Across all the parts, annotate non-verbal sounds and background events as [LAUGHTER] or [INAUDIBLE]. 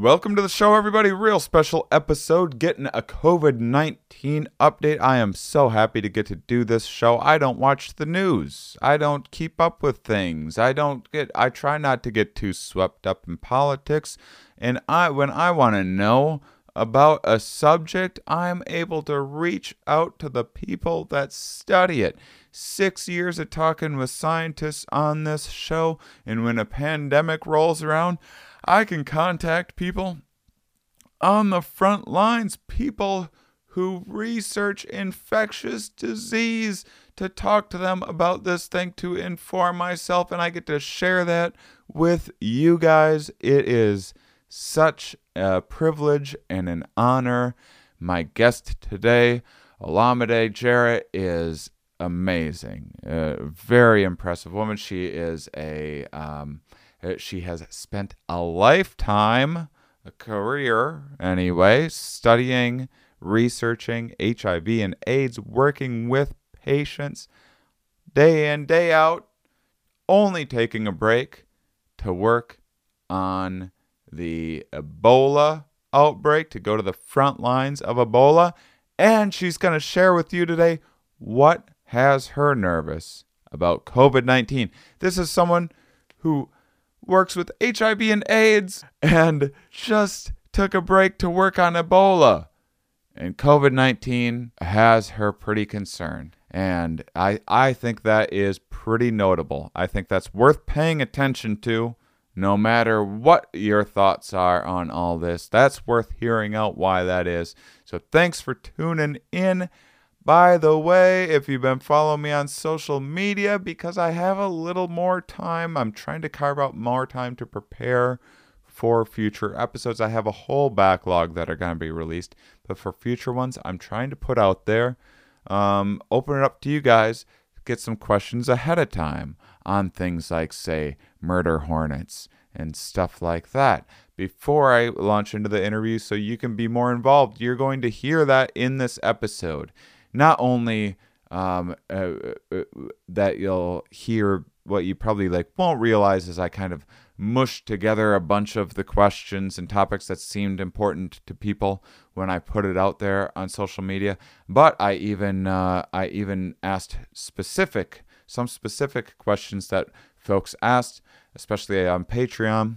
Welcome to the show, everybody. Real special episode getting a COVID 19 update. I am so happy to get to do this show. I don't watch the news, I don't keep up with things. I don't get, I try not to get too swept up in politics. And I, when I want to know about a subject, I'm able to reach out to the people that study it. Six years of talking with scientists on this show, and when a pandemic rolls around, I can contact people on the front lines, people who research infectious disease to talk to them about this thing to inform myself, and I get to share that with you guys. It is such a privilege and an honor. My guest today, Olamide Jarrett, is amazing. A very impressive woman. She is a um, uh, Uh, she has spent a lifetime, a career anyway, studying, researching HIV and AIDS, working with patients day in, day out, only taking a break to work on the Ebola outbreak, to go to the front lines of Ebola. And she's going to share with you today what has her nervous about COVID 19. This is someone who works with HIV and AIDS and just took a break to work on Ebola. And COVID 19 has her pretty concerned. And I, I think that is pretty notable. I think that's worth paying attention to no matter what your thoughts are on all this. That's worth hearing out why that is. So thanks for tuning in. By the way, if you've been following me on social media, because I have a little more time, I'm trying to carve out more time to prepare for future episodes. I have a whole backlog that are going to be released, but for future ones, I'm trying to put out there, um, open it up to you guys, get some questions ahead of time on things like, say, murder hornets and stuff like that before I launch into the interview so you can be more involved. You're going to hear that in this episode not only um, uh, uh, uh, that you'll hear what you probably like won't realize is I kind of mushed together a bunch of the questions and topics that seemed important to people when I put it out there on social media. But I even uh, I even asked specific some specific questions that folks asked, especially on Patreon.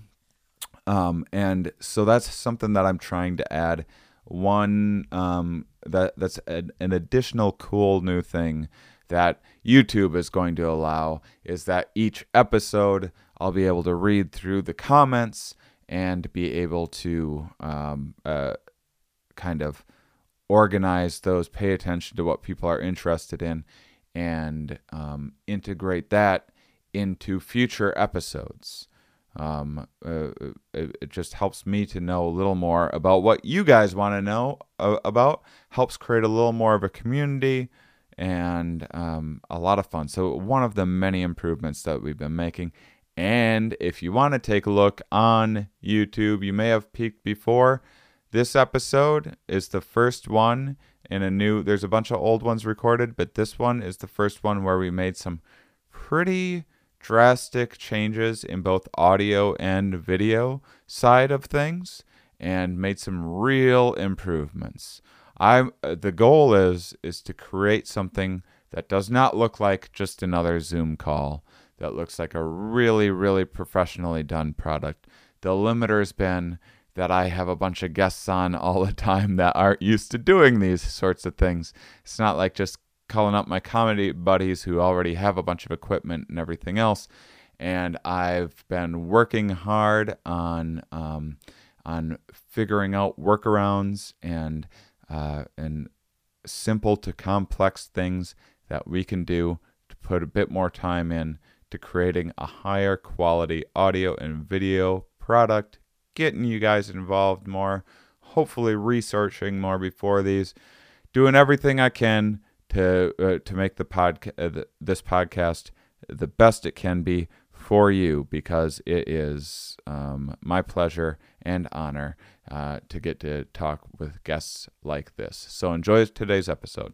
Um, and so that's something that I'm trying to add one um, that that's an, an additional cool new thing that YouTube is going to allow is that each episode I'll be able to read through the comments and be able to um, uh, kind of organize those, pay attention to what people are interested in, and um, integrate that into future episodes. Um, uh, it, it, just helps me to know a little more about what you guys want to know uh, about. Helps create a little more of a community and um, a lot of fun. So one of the many improvements that we've been making. And if you want to take a look on YouTube, you may have peeked before. This episode is the first one in a new. There's a bunch of old ones recorded, but this one is the first one where we made some pretty drastic changes in both audio and video side of things and made some real improvements. I the goal is is to create something that does not look like just another Zoom call that looks like a really really professionally done product. The limiter's been that I have a bunch of guests on all the [LAUGHS] time that aren't used to doing these sorts of things. It's not like just calling up my comedy buddies who already have a bunch of equipment and everything else. And I've been working hard on um, on figuring out workarounds and uh, and simple to complex things that we can do to put a bit more time in to creating a higher quality audio and video product, getting you guys involved more, hopefully researching more before these, doing everything I can to uh, to make the pod uh, this podcast the best it can be for you because it is um, my pleasure and honor uh, to get to talk with guests like this. So enjoy today's episode.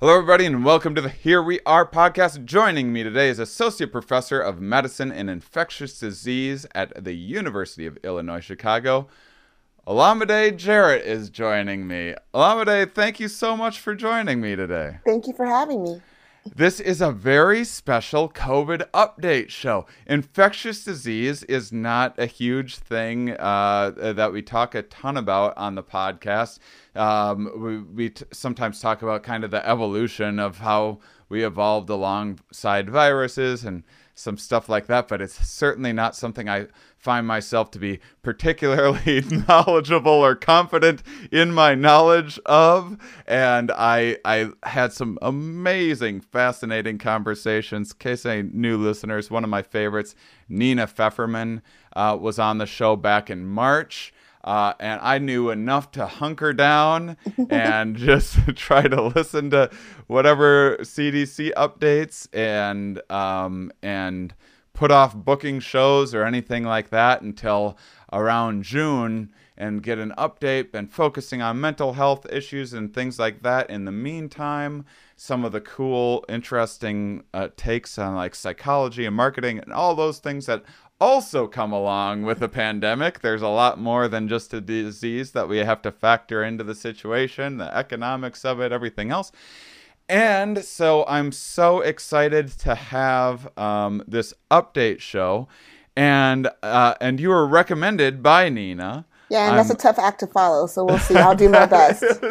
Hello, everybody, and welcome to the Here We Are podcast. Joining me today is Associate Professor of Medicine and Infectious Disease at the University of Illinois Chicago. Olamide Jarrett is joining me. Olamide, thank you so much for joining me today. Thank you for having me. This is a very special COVID update show. Infectious disease is not a huge thing uh, that we talk a ton about on the podcast. Um, we we t- sometimes talk about kind of the evolution of how we evolved alongside viruses and some stuff like that, but it's certainly not something I find myself to be particularly [LAUGHS] knowledgeable or confident in my knowledge of. And I I had some amazing, fascinating conversations. Case any new listeners, one of my favorites, Nina Fefferman, uh, was on the show back in March. Uh, and I knew enough to hunker down and [LAUGHS] just [LAUGHS] try to listen to whatever CDC updates and um, and put off booking shows or anything like that until around June and get an update and focusing on mental health issues and things like that. In the meantime, some of the cool, interesting uh, takes on like psychology and marketing and all those things that also come along with a pandemic. There's a lot more than just a disease that we have to factor into the situation, the economics of it, everything else. And so I'm so excited to have um, this update show, and uh, and you were recommended by Nina. Yeah, and that's a tough act to follow, so we'll see. I'll do my [LAUGHS] best. [LAUGHS]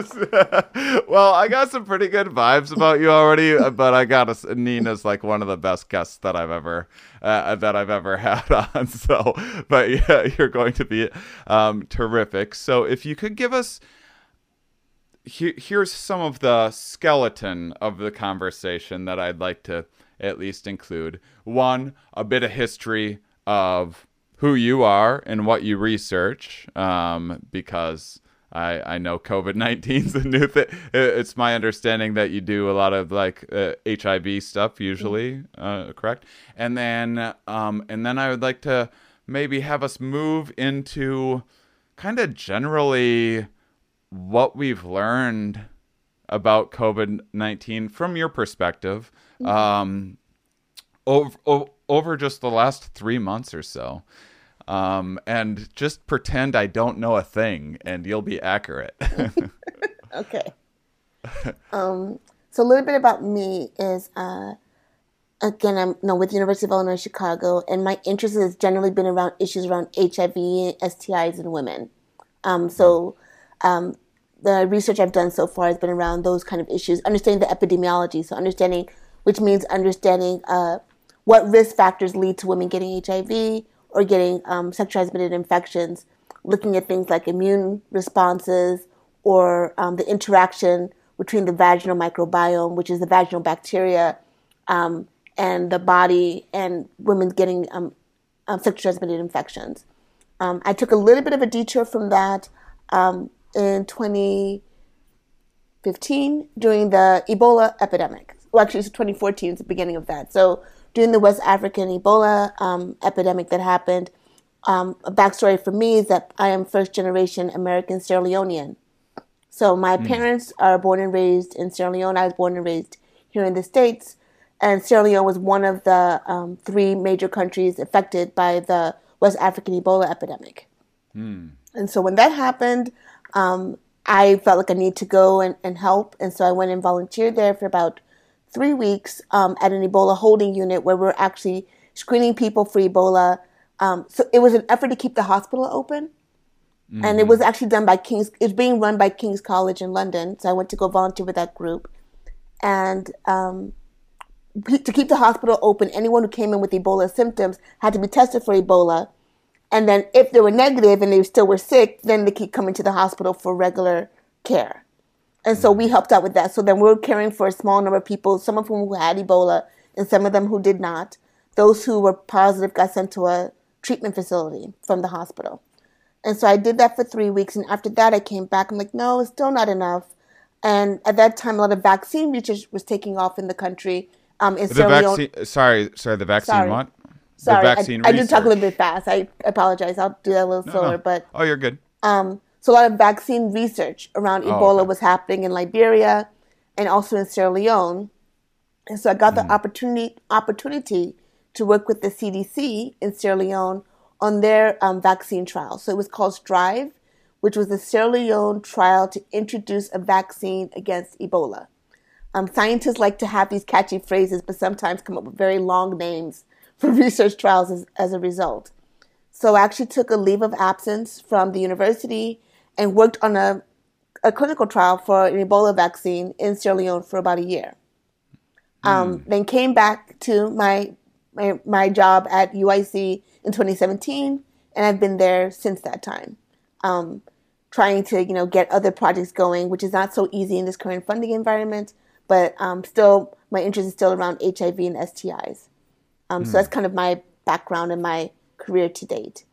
well, I got some pretty good vibes about you already, uh, but I got a, Nina's like one of the best guests that I've ever uh, that I've ever [LAUGHS] had on. So, but yeah, you're going to be um, terrific. So, if you could give us here's some of the skeleton of the conversation that I'd like to at least include. One, a bit of history of who you are and what you research, um, because I, I know COVID 19 is a new thing. It's my understanding that you do a lot of like uh, HIV stuff, usually, uh, correct? And then, um, and then I would like to maybe have us move into kind of generally what we've learned about COVID 19 from your perspective mm-hmm. um, over, over just the last three months or so. Um, and just pretend I don't know a thing and you'll be accurate. [LAUGHS] okay. Um, so, a little bit about me is uh, again, I'm you know, with University of Illinois Chicago, and my interest has generally been around issues around HIV, STIs, and women. Um, so, um, the research I've done so far has been around those kind of issues, understanding the epidemiology. So, understanding, which means understanding uh, what risk factors lead to women getting HIV or getting um, sexually transmitted infections, looking at things like immune responses or um, the interaction between the vaginal microbiome, which is the vaginal bacteria, um, and the body, and women getting um, um, sexually transmitted infections. Um, I took a little bit of a detour from that in 2015 during the Ebola epidemic. Well, actually, it's 2014 is the beginning of that. So during the West African Ebola um, epidemic that happened, um, a backstory for me is that I am first generation American Sierra Leonean. So my mm. parents are born and raised in Sierra Leone. I was born and raised here in the States. And Sierra Leone was one of the um, three major countries affected by the West African Ebola epidemic. Mm. And so when that happened, um, I felt like I need to go and, and help. And so I went and volunteered there for about three weeks um, at an Ebola holding unit where we're actually screening people for Ebola. Um, so it was an effort to keep the hospital open. Mm-hmm. And it was mm-hmm. actually done by King's, it's being run by King's College in London. So I went to go volunteer with that group. And um, to keep the hospital open, anyone who came in with Ebola symptoms had to be tested for Ebola. And then if they were negative and they still were sick, then they keep coming to the hospital for regular care. And so we helped out with that. So then we were caring for a small number of people, some of whom who had Ebola and some of them who did not. Those who were positive got sent to a treatment facility from the hospital. And so I did that for three weeks. And after that, I came back. I'm like, no, it's still not enough. And at that time, a lot of vaccine research was taking off in the country. Um, in The Sierra Leone- vaccine. Sorry, sorry. The vaccine. Sorry. What? Sorry, the I- vaccine I, do talk a little bit fast. I apologize. I'll do that a little No, slower. no. But oh, you're good. um, so a lot of vaccine research around Oh, Ebola okay. was happening in Liberia and also in Sierra Leone. And so I got Hmm. the opportunity opportunity to work with the CDC in Sierra Leone on their um, vaccine trial. So it was called STRIVE, which was the Sierra Leone trial to introduce a vaccine against Ebola. Um, scientists like to have these catchy phrases, but sometimes come up with very long names [LAUGHS] for research trials as, as a result. So I actually took a leave of absence from the university and worked on a, a clinical trial for an Ebola vaccine in Sierra Leone for about a year. Um, Then came back to my, my my job at UIC in 2017, and I've been there since that time, um, trying to you know get other projects going, which is not so easy in this current funding environment. But um, still, my interest is still around HIV and STIs. Um, So that's kind of my background and my career to date.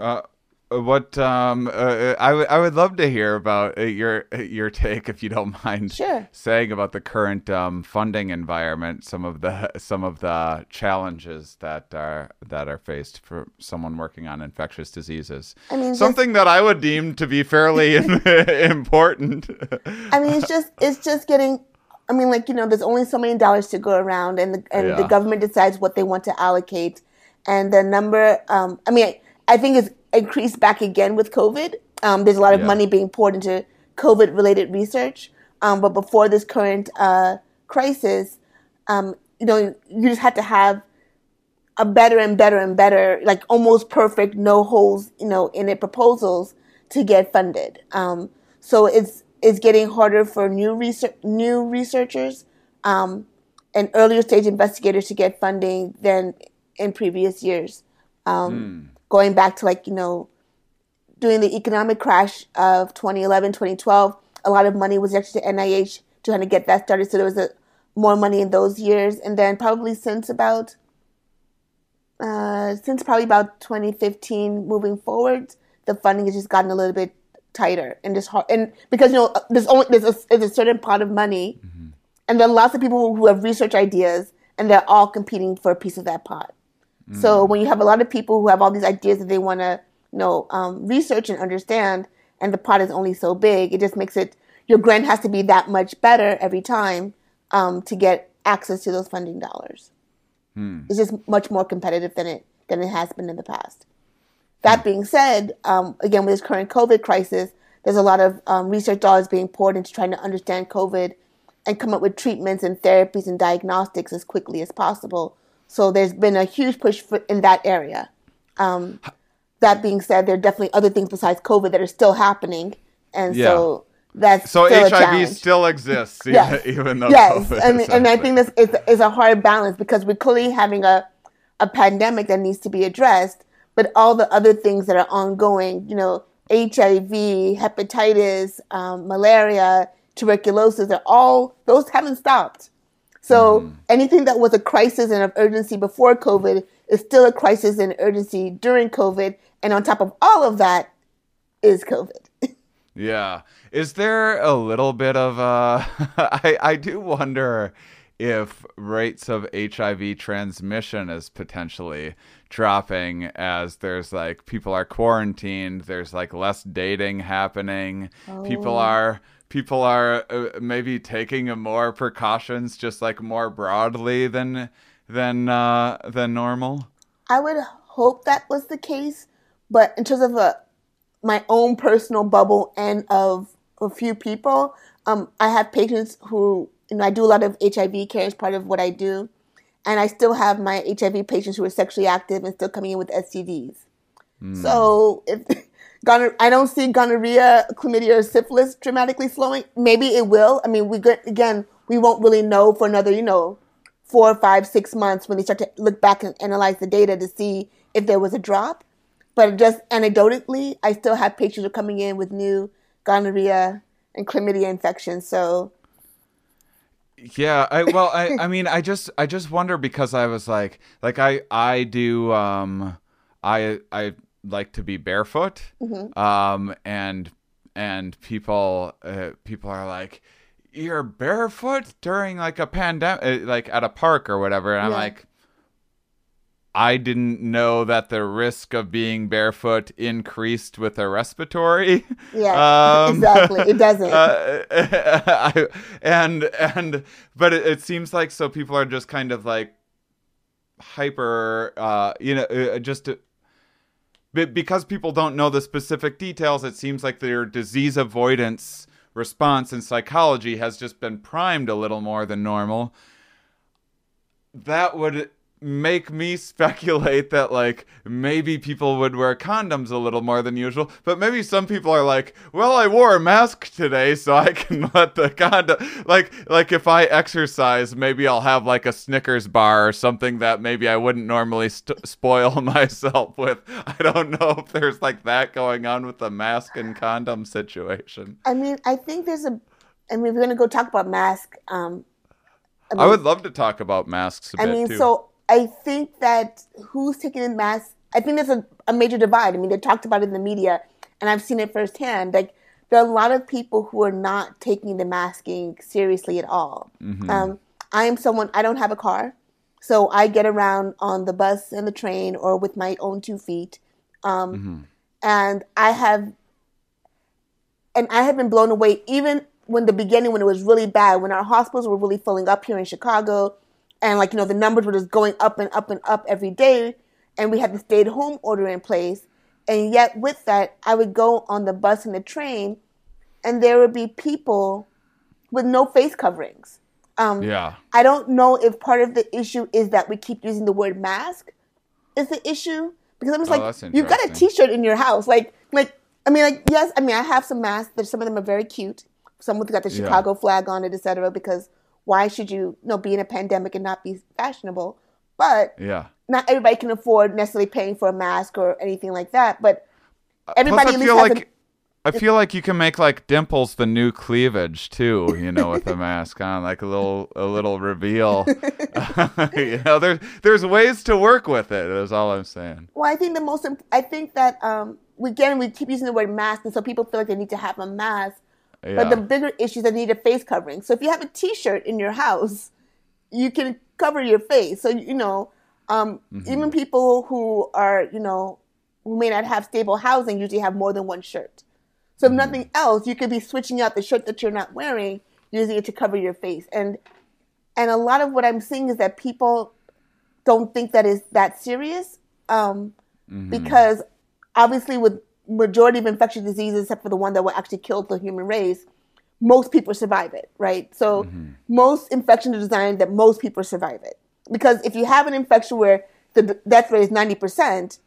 Uh, what um, uh, I would I would love to hear about uh, your your take, if you don't [LAUGHS] mind, Sure. saying about the current um, funding environment, some of the [LAUGHS] some of the challenges that are that are faced for someone working on infectious diseases. I mean, just- something that I would deem to be fairly [LAUGHS] important. I mean, it's just it's just getting. I mean, like you know, there's only so many dollars to go around, and the, and the government decides what they want to allocate, and the number. Um, I mean, I, think it's increased back again with COVID. Um, there's a lot of Yeah. money being poured into COVID-related research, um, but before this current uh, crisis, um, you know, you just had to have a better and better and better, like almost perfect, no holes, you know, in it proposals to get funded. Um, so it's it's getting harder for new research new researchers um, and earlier stage investigators to get funding than in previous years. Um, Going back to like you know, during the economic crash of 2011, 2012, a lot of money was actually to NIH trying to kind of get that started. So there was a more money in those years, and then probably since about uh, since probably about 2015 moving forward, the funding has just gotten a little bit tighter and just hard. And because you know, there's only there's a, there's a certain pot of money, and there are lots of people who have research ideas, and they're all competing for a piece of that pot. So when you have a lot of people who have all these ideas that they want to, you know, um, research and understand, and the pot is only so big, it just makes it your grant has to be that much better every time um, to get access to those funding dollars. It's just much more competitive than it than it has been in the past. That being said, um, again with this current COVID crisis, there's a lot of um, research dollars being poured into trying to understand COVID and come up with treatments and therapies and diagnostics as quickly as possible. So there's been a huge push for, in that area. Um, that being said, there are definitely other things besides COVID that are still happening, and so that's so HIV still exists, even, [LAUGHS] Yes. even though yes, COVID and, is and I think this is, is a hard balance because we're clearly having a, a pandemic that needs to be addressed, but all the other things that are ongoing, you know, HIV, hepatitis, um, malaria, tuberculosis, are all those haven't stopped. So Mm-hmm. anything that was a crisis and of urgency before COVID is still a crisis and urgency during COVID, and on top of all of that is COVID. [LAUGHS] Yeah. Is there a little bit of uh [LAUGHS] I I do wonder if rates of HIV transmission is potentially dropping as there's like people are quarantined, there's like less dating happening. People Oh. are people are uh, maybe taking more precautions just like more broadly than than uh than normal. I would hope that was the case, but in terms of a my own personal bubble and of a few people, um, I have patients who you know I do a lot of HIV care as part of what I do, and I still have my HIV patients who are sexually active and still coming in with STDs. So if [LAUGHS] gonorrhea, I don't see gonorrhea, chlamydia, or syphilis dramatically slowing. Maybe it will. I mean, we go- again we won't really know for another you know four, five, six months when they start to look back and analyze the data to see if there was a drop. But just anecdotally, I still have patients who are coming in with new gonorrhea and chlamydia infections. So Yeah, I well, I I [LAUGHS] mean, I just I just wonder because I was like like I I do um I I like to be barefoot, Mm-hmm. um, and and people uh, people are like, "You're barefoot during like a pandemic, like at a park or whatever," and I'm like. I didn't know that the risk of being barefoot increased with a respiratory. Yeah, [LAUGHS] Um, exactly. It doesn't. [LAUGHS] Uh, [LAUGHS] I, and and but it, it seems like so people are just kind of like hyper, uh, you know, uh, just be- because people don't know the specific details. It seems like their disease avoidance response in psychology has just been primed a little more than normal. That would make me [LAUGHS] speculate that like maybe people would wear condoms a little more than usual but maybe some people are like well i wore a mask today so i can [LAUGHS] let the condom like like if i exercise maybe i'll have like a snickers bar or something that maybe i wouldn't normally st- spoil [LAUGHS] myself with i don't know if there's like that going on with the mask and condom situation I mean, I think there's a. I mean, we're gonna go talk about mask. Um, i would love to talk about masks a I mean, too so I think that who's taking the mask, I think there's a, a major divide. I mean, they talked about it in the media, and I've seen it firsthand. Like, there are a lot of people who are not taking the masking seriously at all. Um, I am someone, I don't have a car, so I get around on the bus and the train or with my own two feet. Um, And I have, and I have been blown away even when the beginning, when it was really bad, when our hospitals were really filling up here in Chicago and like you know the numbers were just going up and up and up every day. And we had the stay at home order in place. And yet with that i would go on the bus and the train and there would be people with no face coverings. Um, yeah. I don't know if part of the issue is that we keep using the word mask is the issue. Because i'm just Oh, like you've got a t-shirt in your house. Like like i mean like yes i mean i have some masks. Some of them are very cute. Some with got the Yeah. chicago flag on it etc because why should you, you know, be in a pandemic and not be fashionable? But yeah not everybody can afford necessarily paying for a mask or anything like that. But everybody Plus, I feel like an, I feel like you can make like dimples the new cleavage too, you know, with a [LAUGHS] mask on, like a little a little reveal. [LAUGHS] you know, there's there's ways to work with it. Is all I'm saying. well, I think the most, imp- I think that um, we, again we keep using the word mask, and so people feel like they need to have a mask. Yeah. But the bigger issues that need a face covering. So if you have a T-shirt in your house, you can cover your face. So you know, um, Mm-hmm. even people who are you know who may not have stable housing usually have more than one shirt. So if Mm-hmm. nothing else, you could be switching out the shirt that you're not wearing, using it to cover your face. And and a lot of what I'm seeing is that people don't think that is that serious um, Mm-hmm. because obviously with majority of infectious diseases except for the one that will actually kill the human race most people survive it right so mm-hmm. most infections are designed that most people survive it because if you have an infection where the death rate is 90%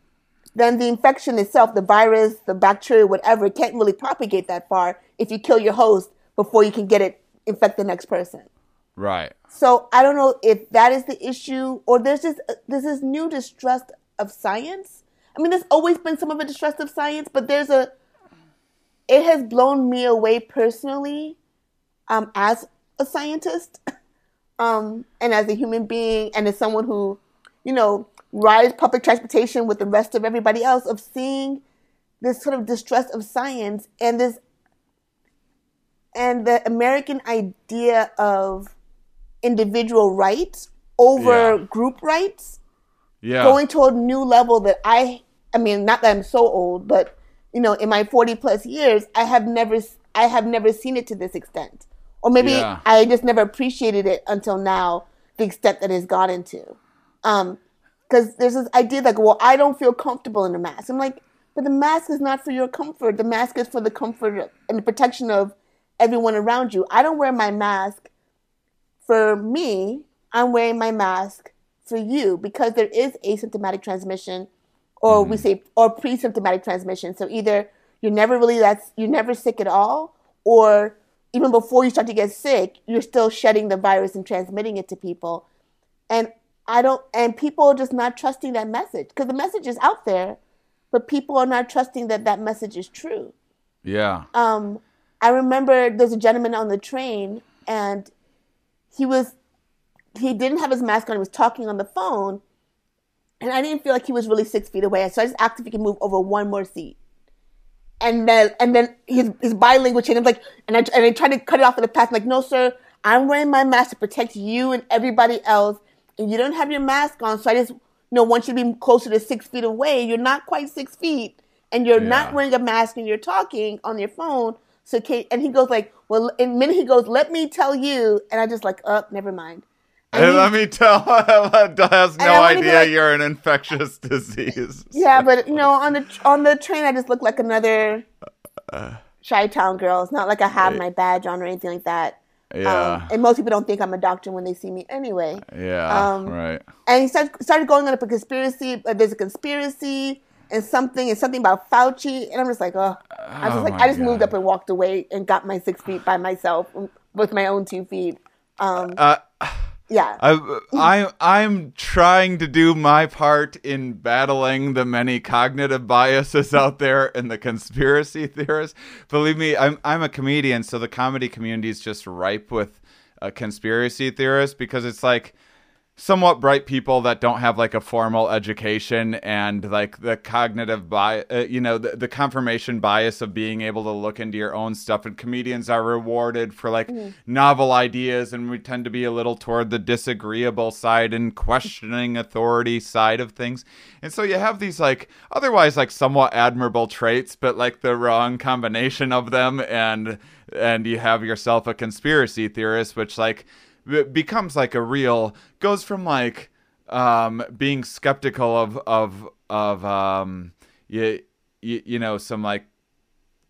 then the infection itself the virus the bacteria whatever can't really propagate that far if you kill your host before you can get it infect the next person Right. so I don't know if that is the issue, or there's just there's this new distrust of science. I mean, there's always been some of a distrust of science, but there's a. It has blown me away personally, um, as a scientist, [LAUGHS] um, and as a human being, and as someone who, you know, rides public transportation with the rest of everybody else, of seeing this sort of distrust of science and this and the American idea of individual rights over Yeah. group rights Yeah. going to a new level that I I mean not that I'm so old but you know in my 40 plus years I have never I have never seen it to this extent. Or maybe Yeah. I just never appreciated it until now the extent that it's gotten to. Um because there's this idea like well I don't feel comfortable in a mask. I'm like but the mask is not for your comfort. The mask is for the comfort and the protection of everyone around you. I don't wear my mask for me, I'm wearing my mask for you because there is asymptomatic transmission, or we say, or pre-symptomatic transmission. So either you're never really that's you're never sick at all, or even before you start to get sick, you're still shedding the virus and transmitting it to people. And I don't, and people are just not trusting that message because the message is out there, but people are not trusting that that message is true yeah. um, I remember there's a gentleman on the train, and he was he didn't have his mask on. He was talking on the phone, and I didn't feel like he was really six feet away. So I just asked if he could move over one more seat. And then and then his his body language changed. I'm like, and I and I tried to cut it off in the past. I'm like, no, sir, I'm wearing my mask to protect you and everybody else, and you don't have your mask on. So I just you know want you to be closer to six feet away. You're not quite six feet, and you're not wearing a mask, and you're talking on your phone. So Kate, and he goes like, well, in a minute he goes, let me tell you, and I just like, oh, never mind. And And he- let me tell, [LAUGHS] has And no I idea like- you're an infectious disease. Yeah, but you know, on the on the train, I just look like another Chi-Town girl. It's not like I have my badge on or anything like that. Yeah. Um, and most people don't think I'm a doctor when they see me anyway. yeah. um, right. And he started, started going on a conspiracy. Uh, there's a conspiracy and something and something about Fauci, and I'm just like, oh, I was Oh just like, I just moved up and walked away and got my six feet by myself with my own two feet. Um, Uh, yeah. I, I, I'm trying to do my part in battling the many cognitive biases out there and the conspiracy theorists. Believe me, I'm, I'm a comedian, so the comedy community is just ripe with conspiracy theorists because it's like somewhat bright people that don't have like a formal education and like the cognitive bias, uh, you know, the, the confirmation bias of being able to look into your own stuff. And comedians are rewarded for like novel ideas, and we tend to be a little toward the disagreeable side and questioning authority side of things. And so you have these like otherwise like somewhat admirable traits, but like the wrong combination of them, and and you have yourself a conspiracy theorist, which like becomes like a real goes from like um being skeptical of of of um you, you, you know some like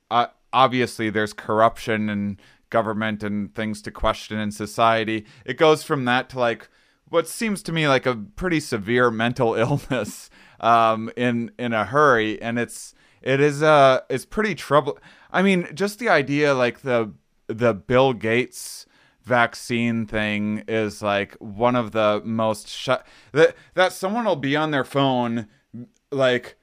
uh, obviously there's corruption and government and things to question in society. It goes from that to like what seems to me like a pretty severe mental [LAUGHS] illness um in in a hurry. And it's it is uh it's pretty trouble i mean just the idea like the the bill gates vaccine thing is like one of the most sh- that that someone will be on their phone like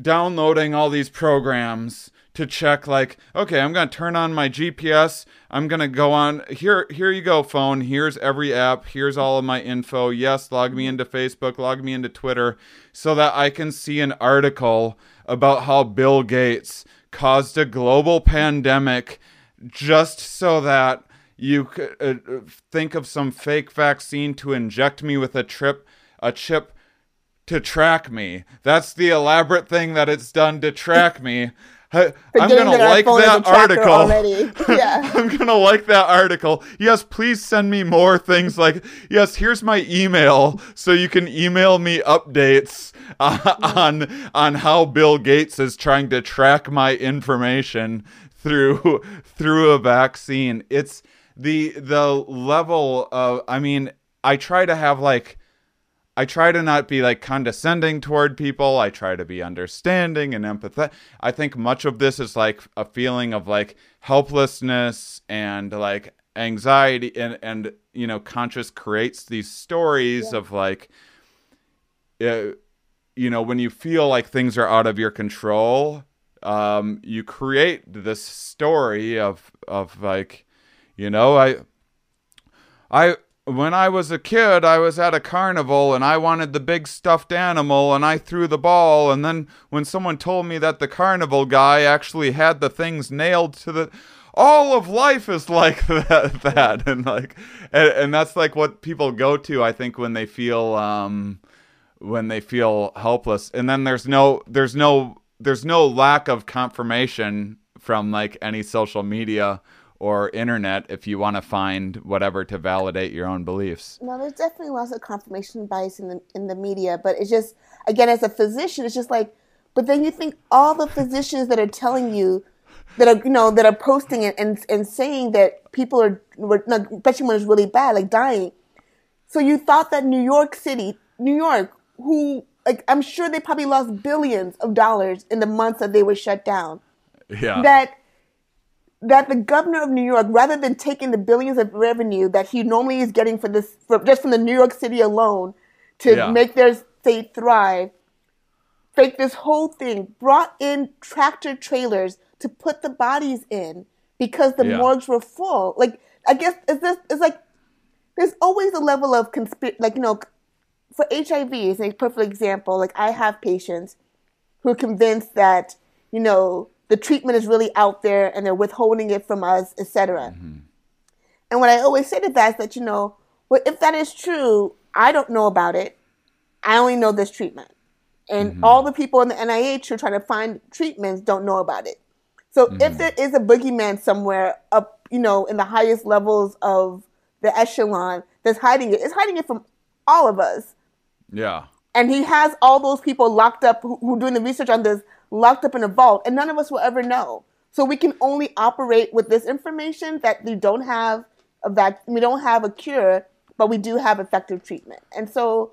downloading all these programs to check like okay i'm going to turn on my gps i'm going to go on here here you go phone here's every app here's all of my info yes log me into facebook log me into twitter so that i can see an article about how bill gates caused a global pandemic just so that you could uh, uh, think of some fake vaccine to inject me with a trip a chip to track me. That's the elaborate thing that it's done to track me. [LAUGHS] I, I'm gonna like phone is a that article. [LAUGHS] Yeah. I'm gonna like that article. Yes, please send me more things like yes. Here's my email, so you can email me updates uh, [LAUGHS] on on how Bill Gates is trying to track my information through through a vaccine. It's the the level of. I mean, I try to have like. I try to not be like condescending toward people. I try to be understanding and empathetic. I think much of this is like a feeling of like helplessness and like anxiety and and you know conscious creates these stories of like uh, you know when you feel like things are out of your control um you create this story of of like you know I I when I was a kid, I was at a carnival and I wanted the big stuffed animal and I threw the ball and then when someone told me that the carnival guy actually had the things nailed to the all of life is like [LAUGHS] that, that. and like and, and that's like what people go to I think when they feel um when they feel helpless and then there's no there's no there's no lack of confirmation from like any social media or internet if you want to find whatever to validate your own beliefs. No, there's definitely lots of confirmation bias in the in the media, but it's just again as a physician, it's just like, but then you think all the physicians that are telling you that are you know that are posting it and and saying that people are were, no, especially when it's really bad, like dying. So you thought that New York City, New York, who like I'm sure they probably lost billions of dollars in the months that they were shut down. Yeah. That that the governor of New York, rather than taking the billions of revenue that he normally is getting for this, for, just from the New York City alone, to Yeah. make their state thrive, faked this whole thing, brought in tractor trailers to put the bodies in because the Yeah. morgues were full. Like I guess it's this it's like there's always a level of conspiracy, like you know, for HIV is a perfect example. Like I have patients who are convinced that you know the treatment is really out there and they're withholding it from us, etc. Mm-hmm. And what I always say to that is that you know, well, if that is true, I don't know about it. I only know this treatment, and mm-hmm. all the people in the NIH who are trying to find treatments don't know about it. So if mm-hmm. there is a boogeyman somewhere up, you know, in the highest levels of the echelon that's hiding it, it's hiding it from all of us. Yeah. And he has all those people locked up who, who are doing the research on this locked up in a vault, and none of us will ever know. So we can only operate with this information that we don't have a vac- we don't have a cure, but we do have effective treatment. And so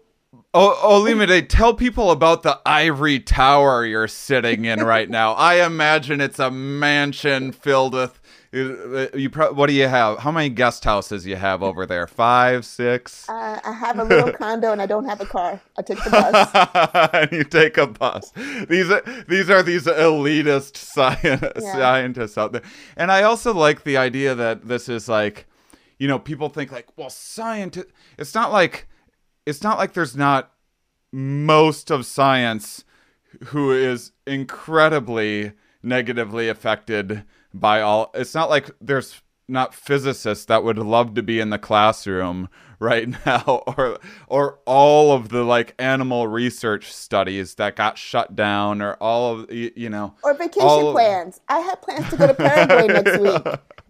Oh, Olamide, tell people about the ivory tower you're sitting in right now. I imagine it's a mansion filled with. Uh, You pro- what do you have? How many guest houses you have over there? Five, six. uh, I have a little condo and I don't have a car. I take the bus. and [LAUGHS] you take a bus. These are these are these elitist Yeah. scientists out there. And I also like the idea that this is like, you know, people think like, well, scientist. It's not like, it's not like there's not most of science who is incredibly negatively affected by all. It's not like there's not physicists that would love to be in the classroom [LAUGHS] right now [LAUGHS] or or all of the like animal research studies that got shut down or all of you know or vacation all of- plans. I have plans to go to Paraguay [LAUGHS] next week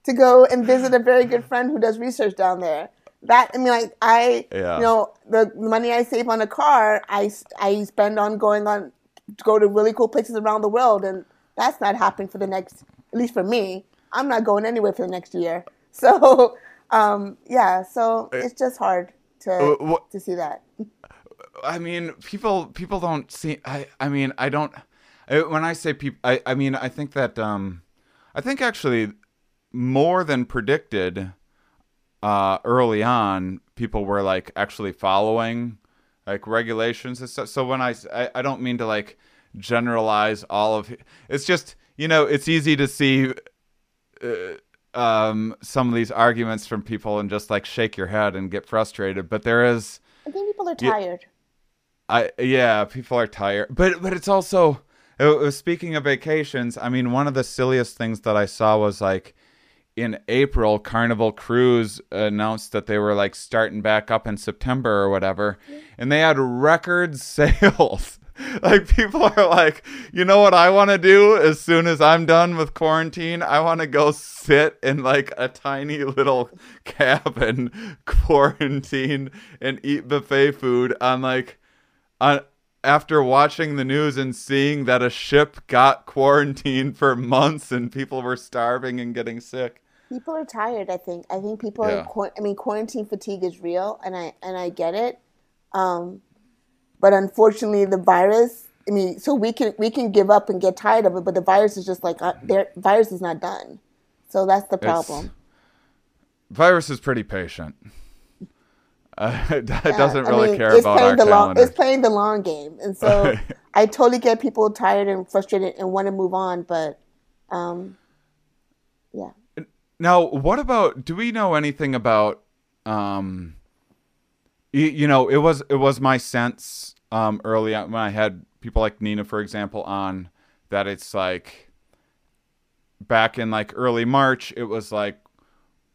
to go and visit a very good friend who does research down there. That I mean, like I, Yeah. you know, the money I save on a car, i i spend on going on to go to really cool places around the world, and that's not happening for the next, at least for me. I'm not going anywhere for the next year. [LAUGHS] So, um, yeah, so it's just hard to Uh, wha- to see that. I mean, people people don't see. I I mean, I don't. I, when I say people, I I mean, I think that um, I think actually more than predicted. Uh, early on, people were like actually following like regulations and stuff. So when I I don't mean to like generalize all of. It's just you know it's easy to see um some of these arguments from people and just like shake your head and get frustrated. But there is. I think people are tired. I yeah, people are tired, but but it's also uh, uh, speaking of vacations. I mean, one of the silliest things that I saw was like in April, Carnival Cruise announced that they were like starting back up in September or whatever, and they had record [LAUGHS] sales. [LAUGHS] like people are like, you know what I want to do as soon as I'm done with quarantine? I want to go sit in like a tiny little cabin, [LAUGHS] quarantine, and eat buffet food on like on after watching the news and seeing that a ship got [LAUGHS] quarantined for months and people were starving and getting sick. People are tired. I think. I think people Yeah. are. I mean, quarantine fatigue is real, and I and I get it. Um, but unfortunately, the virus. I mean, so we can we can give up and get tired of it, but the virus is just like uh, their virus is not done. So that's the problem. Virus is pretty patient. Uh, [LAUGHS] it Yeah, doesn't I really mean, care it's about playing our the long. It's playing the long game, and so [LAUGHS] I totally get people tired and frustrated and want to move on, but um, yeah. Now, what about? Do we know anything about? Um, you, know, it was it was my sense um, early on when I had people like Nina, for example, on that it's like back in like early March, it was like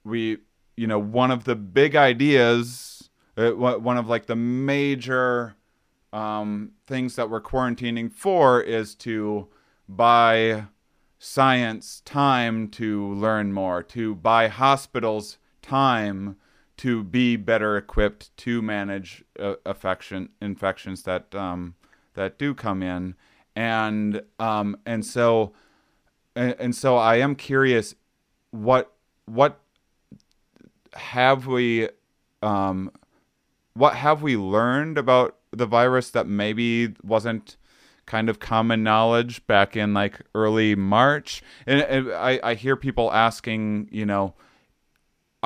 we, you know, one of the big ideas, uh, one one of like the major um, things that we're quarantining for is to buy science time to learn more, to buy hospitals time to be better equipped to manage uh, affection infections that um, that do come in, and um, and so and, and so I am curious, what what have we um, what have we learned about the virus that maybe wasn't kind of common knowledge back in like early March? And, and I, I hear people asking, you know,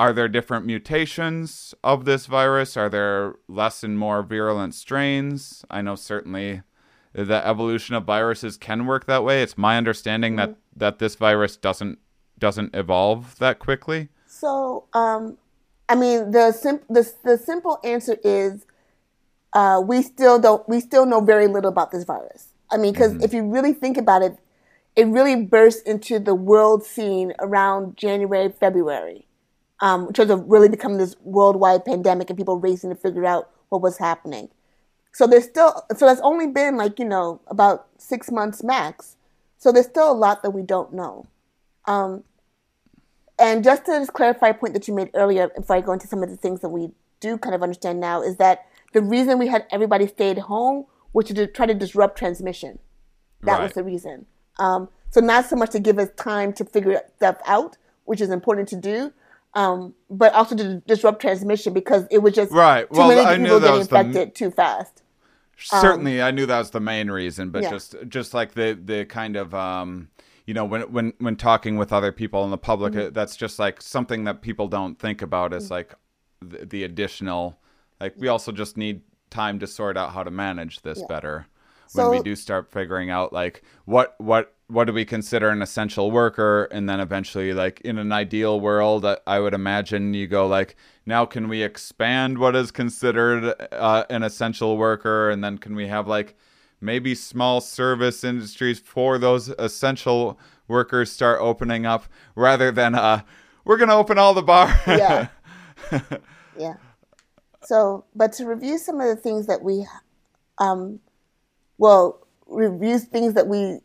are there different mutations of this virus? Are there less and more virulent strains? I know certainly the evolution of viruses can work that way. It's my understanding that that this virus doesn't doesn't evolve that quickly. So, um, I mean, the, sim- the the simple answer is uh, we still don't we still know very little about this virus. I mean, because if you really think about it, it really burst into the world scene around January, February, um, in terms of really becoming this worldwide pandemic and people racing to figure out what was happening. So there's still so that's only been like you know about six months max. So there's still a lot that we don't know. Um, and just to just clarify a point that you made earlier, before I go into some of the things that we do kind of understand now, is that the reason we had everybody stay at home was to try to disrupt transmission. That was the reason. Um, so not so much to give us time to figure stuff out, which is important to do, um, but also to disrupt transmission because it was just Right. too Well, many I people getting was the- infected too fast. Certainly, I knew that was the main reason, but Yeah. just just like the the kind of um, you know, when when when talking with other people in the public, Mm-hmm. uh that's just like something that people don't think about is like the, the additional. Like we also just need time to sort out how to manage this Yeah. better when we do start figuring out like what what what do we consider an essential worker and then eventually like in an ideal world I, I would imagine you go like now can we expand what is considered uh, an essential worker and then can we have like maybe small service industries for those essential workers start opening up rather than uh we're gonna open all the bars [LAUGHS] Yeah. [LAUGHS] Yeah. So, but to review some of the things that we, um, well, review things that we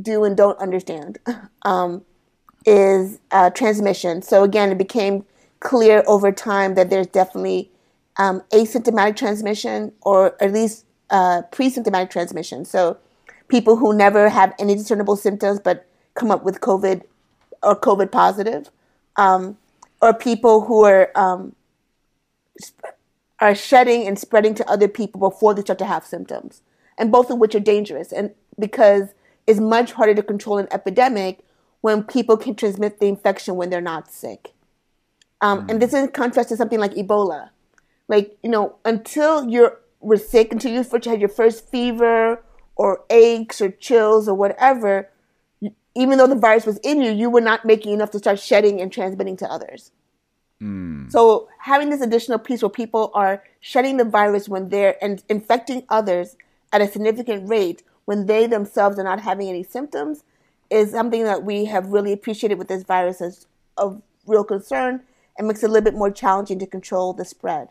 do and don't understand, [LAUGHS] um, is uh, transmission. So again, it became clear over time that there's definitely um, asymptomatic transmission, or at least uh, pre-symptomatic transmission. So people who never have any discernible symptoms but come up with COVID or COVID positive, um, or people who are um, are shedding and spreading to other people before they start to have symptoms, and both of which are dangerous. And because it's much harder to control an epidemic when people can transmit the infection when they're not sick. Um, And this is in contrast to something like Ebola. Like you know, until you're were sick, until you first had your first fever or aches or chills or whatever, even though the virus was in you, you were not making enough to start shedding and transmitting to others. So having this additional piece where people are shedding the virus when they're and infecting others at a significant rate when they themselves are not having any symptoms is something that we have really appreciated with this virus as of real concern and makes it a little bit more challenging to control the spread.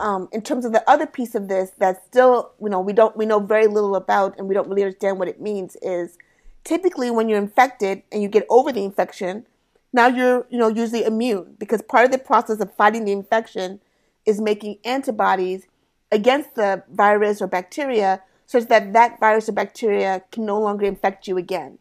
Um, in terms of the other piece of this that still you know we don't we know very little about and we don't really understand what it means is typically when you're infected and you get over the infection now you're you know usually immune because part of the process of fighting the infection is making antibodies against the virus or bacteria such that that virus or bacteria can no longer infect you again.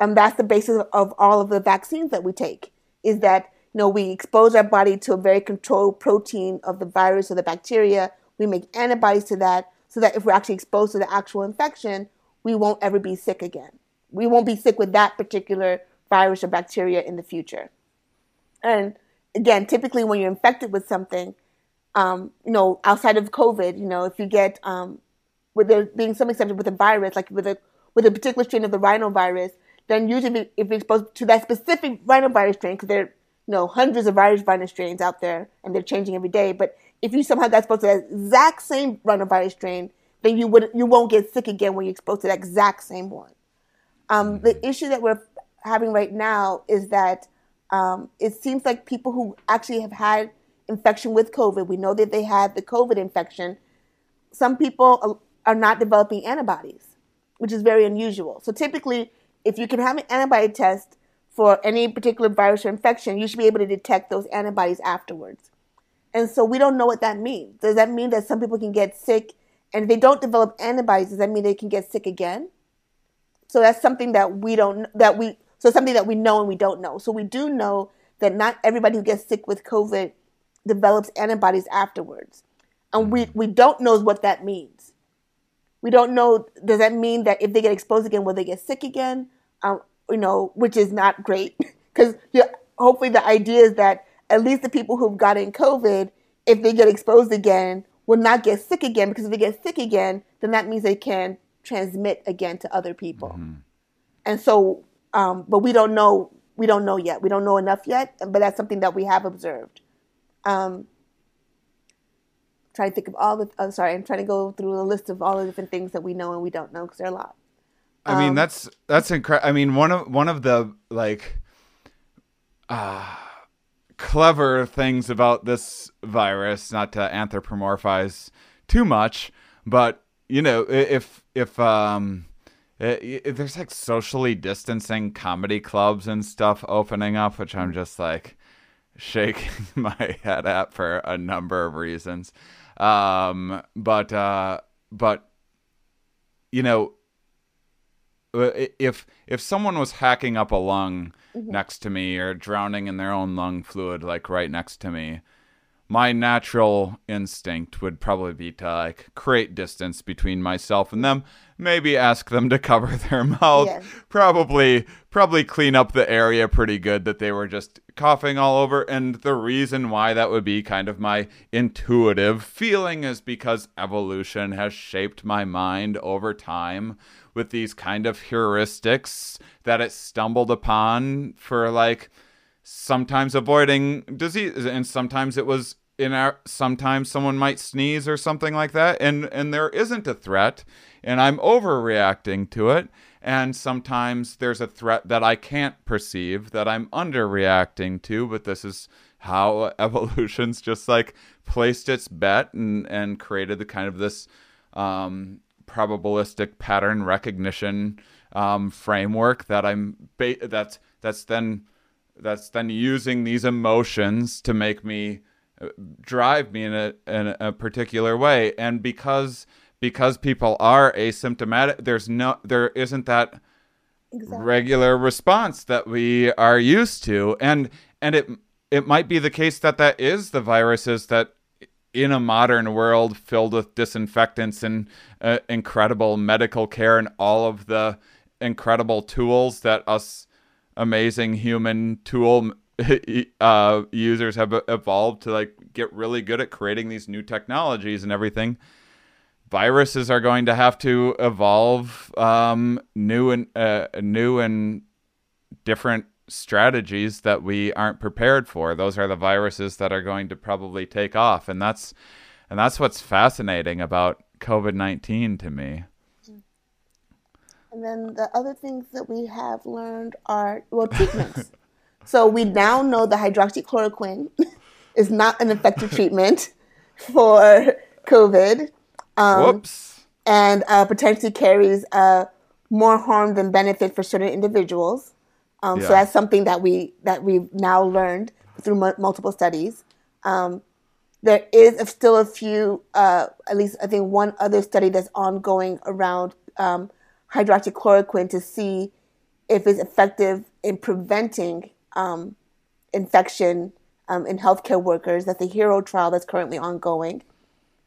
And that's the basis of all of the vaccines that we take is that you know we expose our body to a very controlled protein of the virus or the bacteria. We make antibodies to that so that if we're actually exposed to the actual infection we won't ever be sick again. We won't be sick with that particular virus or bacteria in the future. And again typically when you're infected with something um, you know outside of covid you know if you get um, with there being some exception with a virus, like with a with a particular strain of the rhinovirus, then usually if you're exposed to that specific rhinovirus strain, because there are you know hundreds of virus virus strains out there and they're changing every day, but if you somehow got exposed to that exact same rhinovirus strain, then you would you won't get sick again when you're exposed to that exact same one. Um, the issue that we're having right now is that um, it seems like people who actually have had infection with COVID, we know that they had the COVID infection. Some people uh, are not developing antibodies, which is very unusual. So typically, if you can have an antibody test for any particular virus or infection, you should be able to detect those antibodies afterwards. And so we don't know what that means. Does that mean that some people can get sick and if they don't develop antibodies, does that mean they can get sick again? So that's something that we don't that we so something that we know and we don't know. So we do know that not everybody who gets sick with COVID develops antibodies afterwards. And we, we don't know what that means. We don't know does that mean that if they get exposed again will they get sick again? Um, you know, which is not great [LAUGHS] because hopefully the idea is that at least the people who've gotten COVID, if they get exposed again, will not get sick again because if they get sick again, then that means they can transmit again to other people. And so, um, but we don't know. We don't know yet. We don't know enough yet. But that's something that we have observed. Um, trying to think of all the. Oh, sorry, I'm trying to go through a list of all the different things that we know and we don't know because there are a lot. I mean, that's that's incredible. I mean, one of one of the like uh clever things about this virus, not to anthropomorphize too much, but you know, if if um i- i- there's like socially distancing comedy clubs and stuff opening up, which I'm just like shaking [LAUGHS] my head at for a number of reasons. Um, but uh, but you know, if if someone was hacking up a lung next to me or drowning in their own lung fluid like right next to me my natural instinct would probably be to like create distance between myself and them maybe ask them to cover [LAUGHS] their mouth Yes. probably probably clean up the area pretty good that they were just coughing all over and the reason why that would be kind of my intuitive feeling is because evolution has shaped my mind over time with these kind of heuristics that it stumbled upon for like sometimes avoiding disease and sometimes it was in our sometimes someone might sneeze or something like that and and there isn't a threat and I'm overreacting to it and sometimes there's a threat that I can't perceive that I'm underreacting to but this is how [LAUGHS] evolution's just like placed its bet and and created the kind of this um probabilistic pattern recognition um, framework that I'm ba- that's that's then that's then using these emotions to make me drive me in a in a particular way and because because people are asymptomatic there's no there isn't that Exactly. regular response that we are used to and and it it might be the case that that is the viruses that in a modern world filled with disinfectants and uh, incredible medical care and all of the incredible tools that us amazing human tool [LAUGHS] uh, users have evolved to like get really good at creating these new technologies and everything viruses are going to have to evolve um, new and uh, new and different strategies that we aren't prepared for. Those are the viruses that are going to probably take off, and that's and that's what's fascinating about COVID nineteen to me. And then the other things that we have learned are well treatments. [LAUGHS] so we now know the hydroxychloroquine [LAUGHS] is not an effective treatment [LAUGHS] for COVID, um, Whoops. and uh, potentially carries uh, more harm than benefit for certain individuals. Um, Yeah. So that's something that we that we've now learned through mu- multiple studies. Um, there is a, still a few, uh, at least I think one other study that's ongoing around um, hydroxychloroquine to see if it's effective in preventing um, infection um, in healthcare workers. That's the HERO trial that's currently ongoing.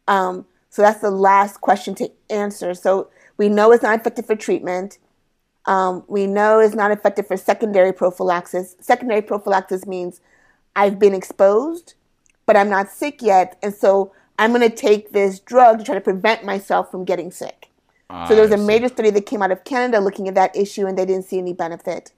Um, so that's the last question to answer. So we know it's not effective for treatment. Um, we know it's not effective for secondary prophylaxis. Secondary prophylaxis means I've been exposed, but I'm not sick yet, and so I'm going to take this drug to try to prevent myself from getting sick. So there was a major study that came out of Canada looking at that issue, and they didn't see any benefit.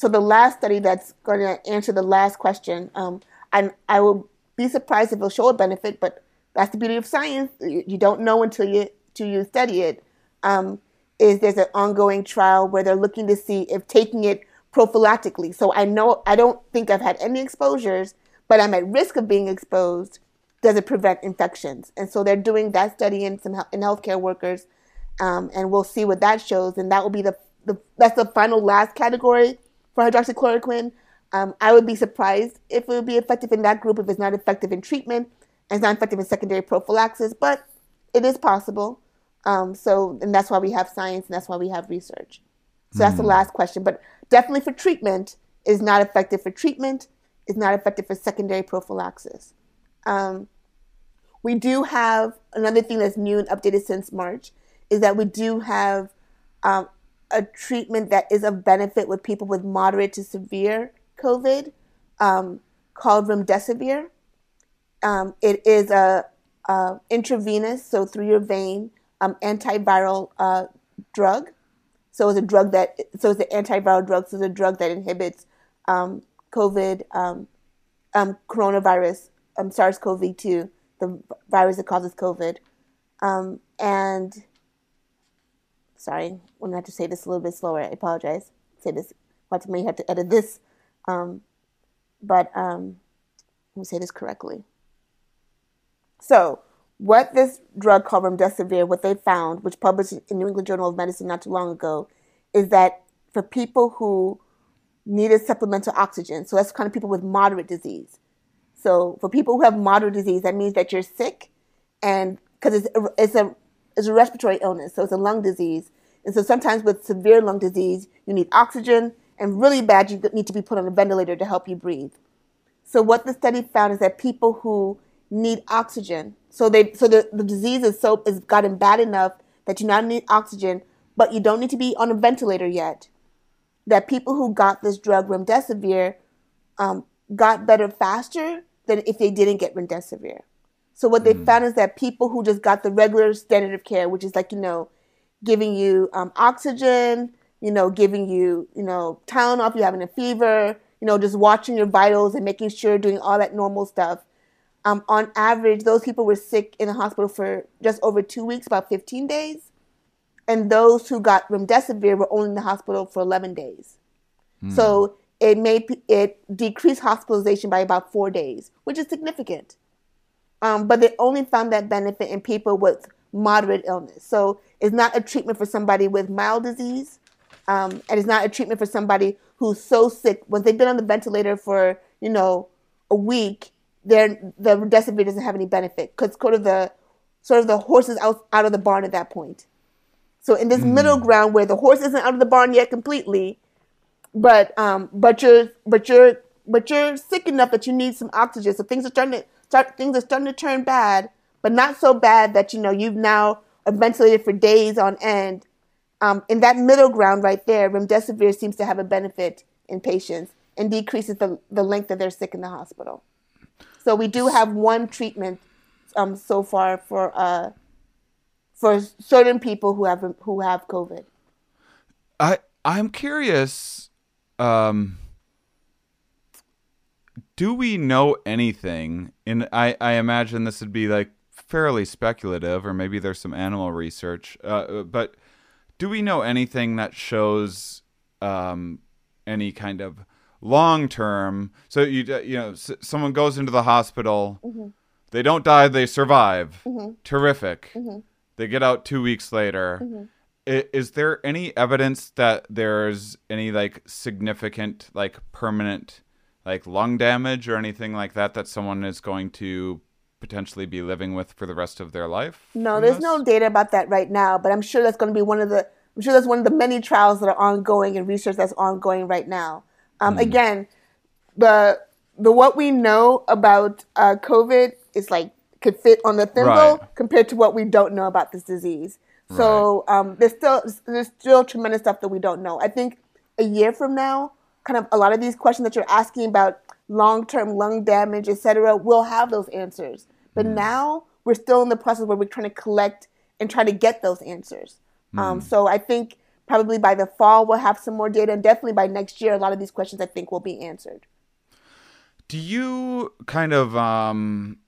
So the last study that's going to answer the last question, um, and I will be surprised if it'll show a benefit, but that's the beauty of science. You, don't know until you until you study it. Um, is there's an ongoing trial where they're looking to see if taking it prophylactically. So I know I don't think I've had any exposures, but I'm at risk of being exposed. Does it prevent infections? And so they're doing that study in some in healthcare workers, um, and we'll see what that shows. And that will be the, the that's the final last category for hydroxychloroquine. Um, I would be surprised if it would be effective in that group if it's not effective in treatment and it's not effective in secondary prophylaxis, but it is possible. Um, so, and that's why we have science and that's why we have research. So that's the last question. But definitely for treatment, is not effective for treatment, is not effective for secondary prophylaxis. Um, we do have another thing that's new and updated since March is that we do have um, a treatment that is of benefit with people with moderate to severe COVID um, called remdesivir. Um, it is a, a intravenous, so through your vein, um, antiviral uh, drug. So it's a drug that so it's an antiviral drug. So it's a drug that inhibits um, COVID, um, um, coronavirus, um, SARS-CoV-2 the virus that causes COVID. And sorry, I'm gonna have to say this a little bit slower. I apologize. Say this. Watch me have to edit this. Um, but um, let me say this correctly. So, what this drug called remdesivir, what they found, which published in New England Journal of Medicine not too long ago, is that for people who needed supplemental oxygen, so that's kind of people with moderate disease. So for people who have moderate disease, that means that you're sick, and because it's it's a it's a respiratory illness, so it's a lung disease, and so sometimes with severe lung disease, you need oxygen, and really bad, you need to be put on a ventilator to help you breathe. So what the study found is that people who need oxygen, so they so the, the disease is so is gotten bad enough that you now need oxygen, but you don't need to be on a ventilator yet. That people who got this drug remdesivir um, got better faster than if they didn't get remdesivir. So what they found is that people who just got the regular standard of care, which is like you know, giving you um, oxygen, you know, giving you you know Tylenol if you're having a fever, you know, just watching your vitals and making sure doing all that normal stuff. Um, on average, those people were sick in the hospital for just over two weeks, about 15 days, and those who got remdesivir were only in the hospital for 11 days. So it made it decreased hospitalization by about four days, which is significant. Um, but they only found that benefit in people with moderate illness. So it's not a treatment for somebody with mild disease, um, and it's not a treatment for somebody who's so sick once they've been on the ventilator for you know a week. They're, the remdesivir doesn't have any benefit because sort of the sort of the horse is out out of the barn at that point. So in this middle ground where the horse isn't out of the barn yet completely, but um, but you're but you're but you're sick enough that you need some oxygen. So things are starting to start things are starting to turn bad, but not so bad that you know you've now ventilated for days on end. Um, in that middle ground right there, remdesivir seems to have a benefit in patients and decreases the, the length that they're sick in the hospital. So we do have one treatment um, so far for uh, for certain people who have who have COVID. I I'm curious. Um, do we know anything? And I I imagine this would be like fairly speculative, or maybe there's some animal research. Uh, uh but do we know anything that shows um, any kind of long term? So you uh, you know s- someone goes into the hospital, mm-hmm. they don't die, they survive. Mm-hmm. Terrific. Mm-hmm. They get out two weeks later. I- Is there any evidence that there's any like significant, like permanent, like lung damage or anything like that that someone is going to potentially be living with for the rest of their life? No, there's this? no data about that right now, but I'm sure that's going to be one of the. I'm sure that's one of the many trials that are ongoing and research that's ongoing right now. Um, Again, the the what we know about uh, COVID is like could fit on the thimble Right. compared to what we don't know about this disease. So um, there's still there's still tremendous stuff that we don't know. I think a year from now, kind of a lot of these questions that you're asking about long term lung damage, et cetera, we'll have those answers. But now we're still in the process where we're trying to collect and try to get those answers. Um, so I think probably by the fall we'll have some more data, and definitely by next year, a lot of these questions I think will be answered. Do you kind of um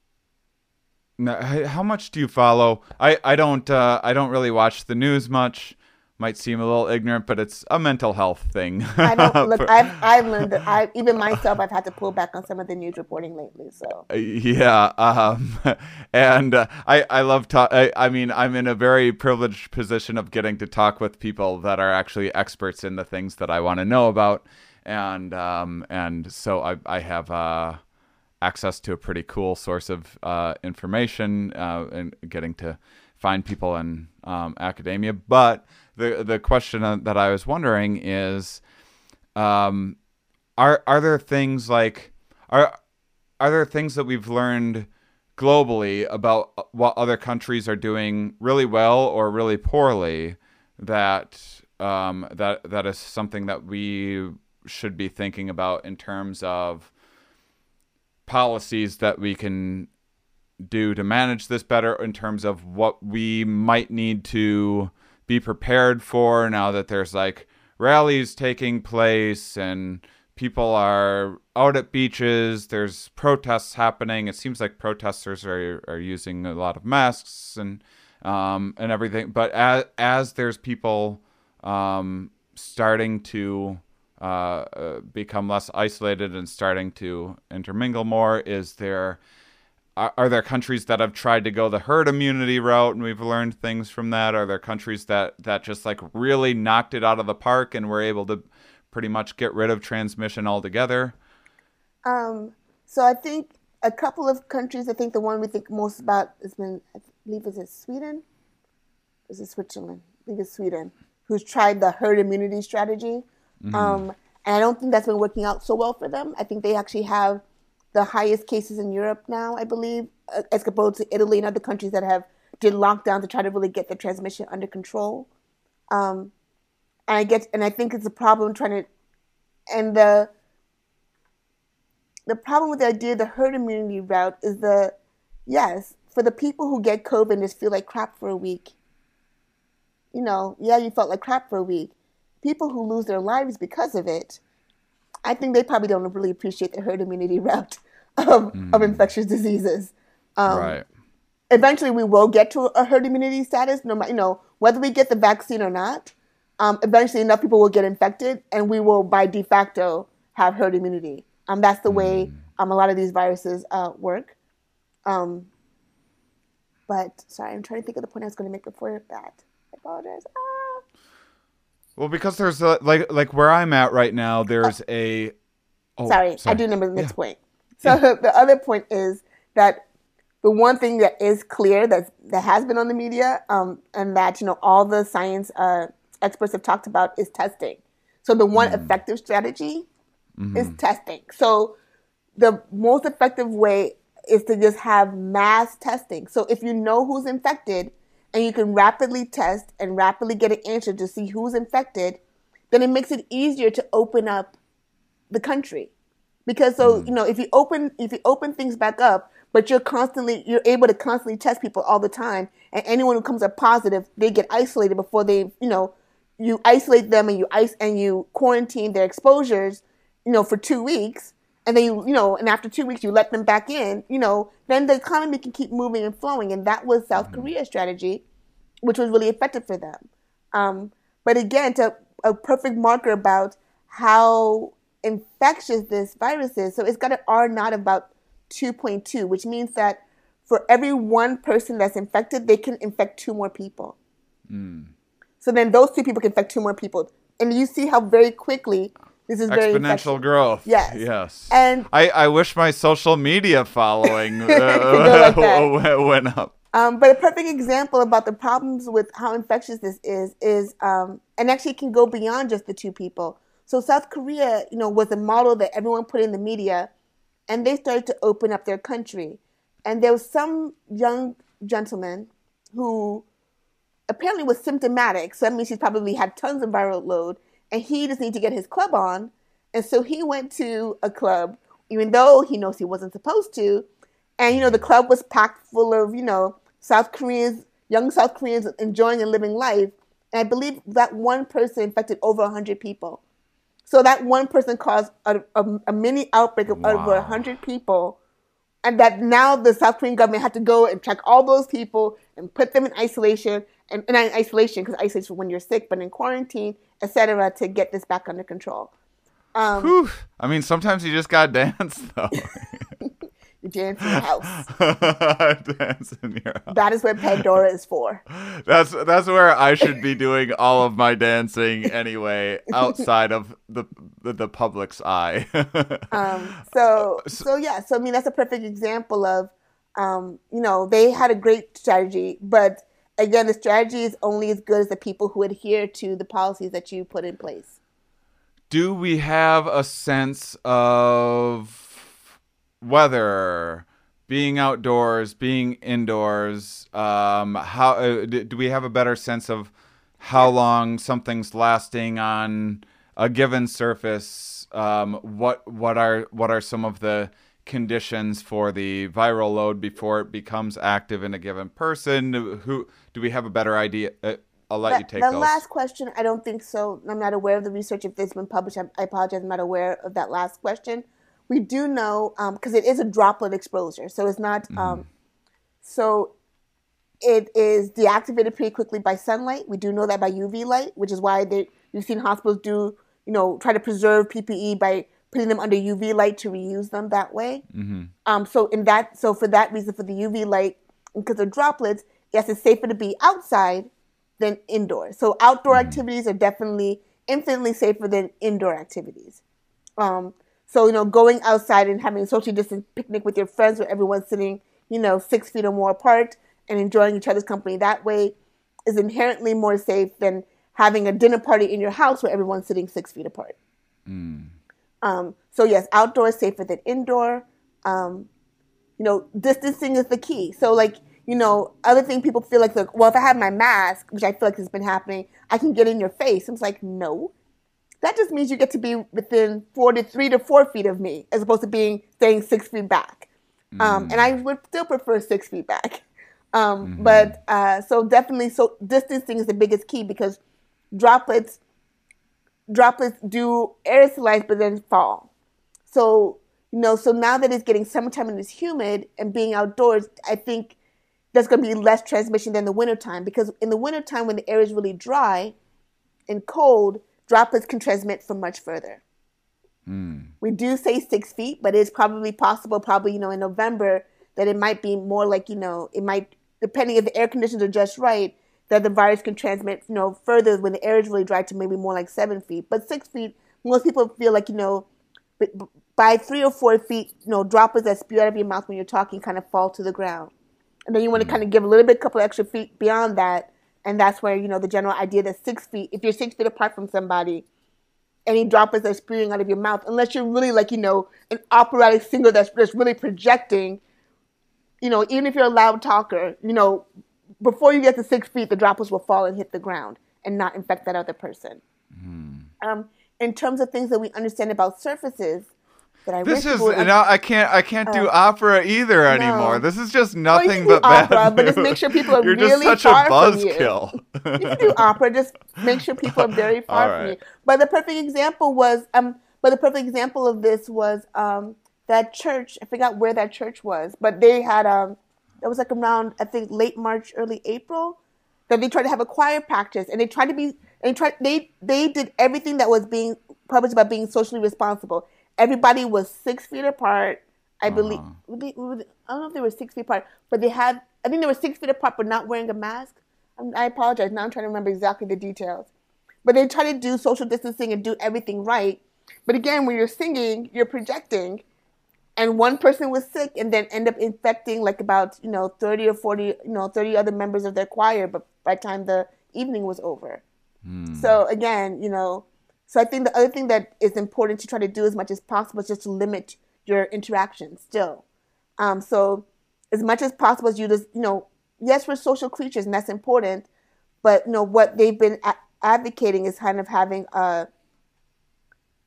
how much do you follow? I I don't uh I don't really watch the news much. Might seem a little ignorant, but it's a mental health thing. I don't [LAUGHS] look. I've, I've learned that I even myself I've had to pull back on some of the news reporting lately. So yeah um [LAUGHS] and uh, i i love talk I, I mean i'm in a very privileged position of getting to talk with people that are actually experts in the things that i want to know about and um and so i i have uh access to a pretty cool source of uh information uh and getting to find people in um, academia but the the question that i was wondering is um are are there things like are are there things that we've learned globally about what other countries are doing really well or really poorly that um, that that is something that we should be thinking about in terms of policies that we can do to manage this better in terms of what we might need to be prepared for now that there's like rallies taking place and people are out at beaches. There's protests happening. It seems like protesters are are using a lot of masks and um, and everything. But as as there's people um, starting to uh, uh, become less isolated and starting to intermingle more, is there are, are there countries that have tried to go the herd immunity route and we've learned things from that? Are there countries that that just like really knocked it out of the park and were able to pretty much get rid of transmission altogether? Um, so I think a couple of countries. I think the one we think most about has been, I believe, is it Sweden? Is it Switzerland? I think it's Sweden, who's tried the herd immunity strategy. Um, and I don't think that's been working out so well for them. I think they actually have the highest cases in Europe now, I believe, uh, as opposed to Italy and other countries that have did lockdown to try to really get the transmission under control. Um, and I get, and I think it's a problem trying to, and the the problem with the idea of the herd immunity route is the yes for the people who get COVID and just feel like crap for a week. You know, yeah, you felt like crap for a week. People who lose their lives because of it, I think they probably don't really appreciate the herd immunity [LAUGHS] route of, of infectious diseases. Um, right. eventually we will get to a herd immunity status, no matter you know whether we get the vaccine or not. Um, eventually, enough people will get infected, and we will, by de facto, have herd immunity. Um, that's the way um, a lot of these viruses uh, work. Um, but sorry, I'm trying to think of the point I was going to make before that. I apologize. Ah. Well, because there's a, like like where I'm at right now, there's a. Oh, sorry, I do remember the next point. So [LAUGHS] the other point is that the one thing that is clear that that has been on the media, um, and that you know all the science uh, experts have talked about is testing. So the one effective strategy is testing. So the most effective way is to just have mass testing. So if you know who's infected and you can rapidly test and rapidly get an answer to see who's infected, then it makes it easier to open up the country. Because so, hmm. you know, if you open if you open things back up, but you're constantly you're able to constantly test people all the time and anyone who comes up positive, they get isolated before they, you know, you isolate them and you ice and you quarantine their exposures, you know, for 2 weeks and then you know and after two weeks you let them back in you know then the economy can keep moving and flowing. And that was south korea's strategy which was really effective for them. Um, but again to a perfect marker about how infectious this virus is. So it's got an R naught about 2.2 which means that for every one person that's infected they can infect two more people. So then those two people can infect two more people. And you see how very quickly this is very exponential growth. Yes. Yes. And- I, I wish my social media following [LAUGHS] go like uh, [LAUGHS] went up. Um, but a perfect example about the problems with how infectious this is is, um, and actually it can go beyond just the two people. So South Korea, you know, was a model that everyone put in the media, and they started to open up their country. And there was some young gentleman who apparently was symptomatic. So that means he's probably had tons of viral load, and he just needed to get his club on. And so he went to a club, even though he knows he wasn't supposed to. And you know, the mm-hmm. club was packed full of you know South Koreans, young South Koreans enjoying and living life. And I believe that one person infected over hundred people. So that one person caused a, a, a mini outbreak of over Wow. hundred people and that now the South Korean government had to go and check all those people and put them in isolation and, and isolation because isolation when you're sick, but in quarantine, etc., to get this back under control. Um, Whew. I mean, sometimes you just got to [LAUGHS] dance, though. you dance in the house. [LAUGHS] dance in your house. That is what Pandora is for. [LAUGHS] That's that's where I should be doing all of my dancing anyway, outside of the the, the public's eye. Um, so, so yeah. So I mean, that's a perfect example of, um, you know, they had a great strategy, but again, the strategy is only as good as the people who adhere to the policies that you put in place. Do we have a sense of whether being outdoors, being indoors, um, how uh, do we have a better sense of how long something's lasting on a given surface? Um, what what are what are some of the conditions for the viral load before it becomes active in a given person? Who do we have a better idea? Uh, I'll let you take the those. last question. I don't think so. I'm not aware of the research if it's been published. I, I apologize. I'm not aware of that last question. We do know because it is a droplet exposure, so it's not. Mm-hmm. Um, so it is deactivated pretty quickly by sunlight. We do know that by UV light, which is why they you've seen hospitals do you know try to preserve PPE by putting them under UV light to reuse them that way. Mm-hmm. Um, so in that, so for that reason, for the UV light, because of droplets, yes, it's safer to be outside than indoors. So outdoor activities are definitely infinitely safer than indoor activities. Um, so you know, going outside and having a socially distant picnic with your friends, where everyone's sitting, you know, six feet or more apart and enjoying each other's company that way, is inherently more safe than having a dinner party in your house where everyone's sitting six feet apart. Um, so yes, outdoor is safer than indoor. Um, you know, distancing is the key. So like, you know, other thing people feel like, well, if I have my mask, which I feel like has been happening, I can get in your face. I'm like, no. That just means you get to be within four to three to four feet of me, as opposed to being staying six feet back. Um, and I would still prefer six feet back. [LAUGHS] Um, But uh, so definitely, so distancing is the biggest key because droplets droplets do aerosolize but then fall. So, you know, so now that it's getting summertime and it's humid and being outdoors, I think there's going to be less transmission than the wintertime because in the wintertime when the air is really dry and cold, droplets can transmit from much further. Hmm. We do say six feet, but it's probably possible, probably, you know, in November, that it might be more like, you know, it might, depending if the air conditions are just right, that the virus can transmit, you know, further when the air is really dry to maybe more like seven feet. But six feet, most people feel like, you know, by three or four feet, you know, droplets that spew out of your mouth when you're talking kind of fall to the ground. And then you want to kind of give a little bit, couple extra feet beyond that. And that's where, you know, the general idea that six feet, if you're six feet apart from somebody, any droplets are spewing out of your mouth, unless you're really like, you know, an operatic singer that's, that's really projecting, you know, even if you're a loud talker, you know, before you get to six feet, the droplets will fall and hit the ground and not infect that other person. Um, in terms of things that we understand about surfaces, that I This is would no, I can't. I can't do opera either anymore. This is just Well, nothing do but bad opera, but just news. make sure people are You're really just such far a from you. buzzkill. you can do opera. Just make sure people are very [LAUGHS] far All from you. But the perfect example was, um, but the perfect example of this was um, that church. I forgot where that church was, but they had um, it was like around I think late March, early April, that they tried to have a choir practice, and they tried to be, and tried they they did everything that was being published about being socially responsible. Everybody was six feet apart. I believe. Uh-huh. were they- were they- I don't know if they were six feet apart, but they had. I think they were six feet apart, but not wearing a mask. I'm, I apologize. Now I'm trying to remember exactly the details. But they try to do social distancing and do everything right. But again, when you're singing, you're projecting, and one person was sick, and then end up infecting like about you know 30 or 40, you know 30 other members of their choir. But by the time the evening was over, so again, you know, so I think the other thing that is important to try to do as much as possible is just to limit your interactions still. Um, so as much as possible as you just, you know, yes, we're social creatures and that's important, but you know what they've been a- advocating is kind of having a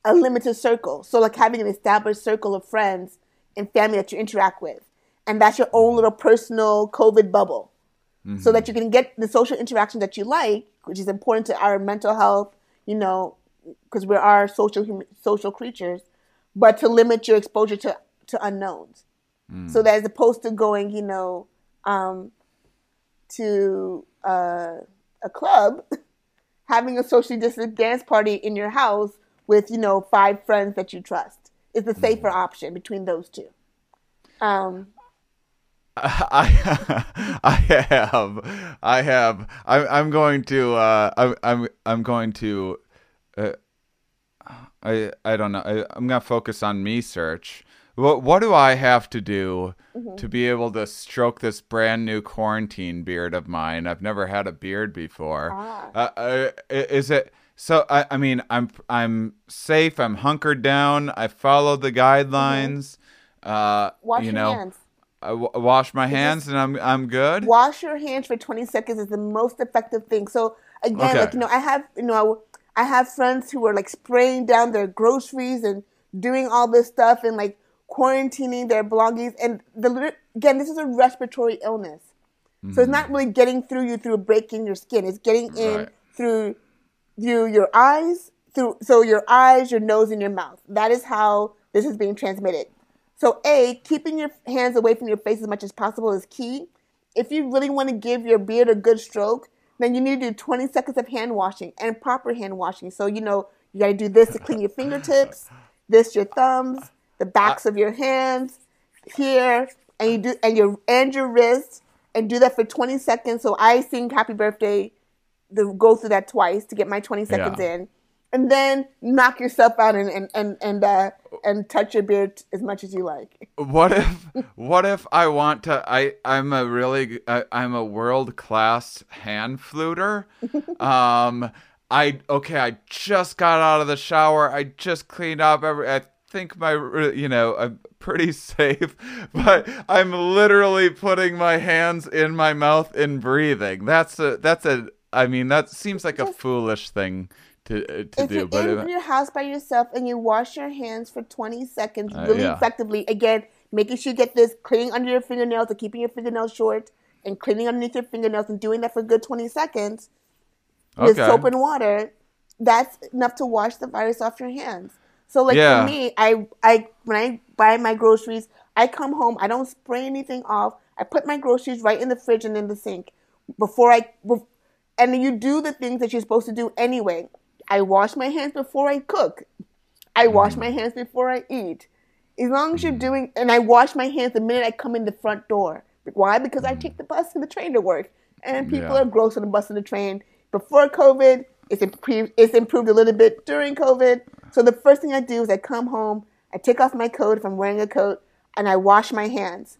a limited circle. So like having an established circle of friends and family that you interact with, and that's your own little personal COVID bubble so that you can get the social interaction that you like, which is important to our mental health, you know, because we are social social creatures, but to limit your exposure to, to unknowns. So that as opposed to going, you know, um, to uh, a club, [LAUGHS] having a socially distant dance party in your house with, you know, five friends that you trust is the safer option between those two. Um, [LAUGHS] I [LAUGHS] I have I have I I'm going to uh I I'm I'm going to uh, I I don't know I, I'm gonna focus on me search. What what do I have to do to be able to stroke this brand new quarantine beard of mine? I've never had a beard before. Ah. Uh, uh, i- is it so? I I mean I'm I'm safe. I'm hunkered down. I follow the guidelines. Uh, wash you your know, hands. I w- wash my hands and I'm I'm good. wash your hands for 20 seconds is the most effective thing. So again, Okay. like you know, I have you know, I have friends who are like spraying down their groceries and doing all this stuff and like quarantining their belongings. And the again, this is a respiratory illness. So it's mm-hmm. not really getting through you through breaking your skin. It's getting in Right. through through your eyes, through so your eyes, your nose, and your mouth. That is how this is being transmitted. So a keeping your hands away from your face as much as possible is key. If you really want to give your beard a good stroke, then you need to do 20 seconds of hand washing and proper hand washing. So you know you got to do this to clean your fingertips, this your thumbs, the backs of your hands, here, and you do and your and your wrists, and do that for 20 seconds. So I sing happy birthday, the go through that twice to get my 20 seconds Yeah. in, and then knock yourself out and and and and, uh, and touch your beard as much as you like. What if what if I want to I I'm a really I, I'm a world class hand fluter. [LAUGHS] Um I okay, I just got out of the shower. I just cleaned up every I think my you know, I'm pretty [LAUGHS] safe, but I'm literally putting my hands in my mouth and breathing. That's a that's a I mean, that seems like a foolish thing to uh, to if do, you're but in your house by yourself and you wash your hands for 20 seconds Uh, really yeah. effectively, again, making sure you get this cleaning under your fingernails or keeping your fingernails short and cleaning underneath your fingernails and doing that for a good 20 seconds with soap and water, that's enough to wash the virus off your hands. So like Yeah. for me, I I when I buy my groceries, I come home, I don't spray anything off. I put my groceries right in the fridge and in the sink before I and you do the things that you're supposed to do anyway. I wash my hands before I cook. I wash mm-hmm. my hands before I eat. As long as you're mm-hmm. doing, and I wash my hands the minute I come in the front door. Why? Because I mm-hmm. take the bus and the train to work, and people Yeah. are gross on the bus and the train. Before COVID, it's improved. It's improved a little bit during COVID. So the first thing I do is I come home, I take off my coat if I'm wearing a coat, and I wash my hands.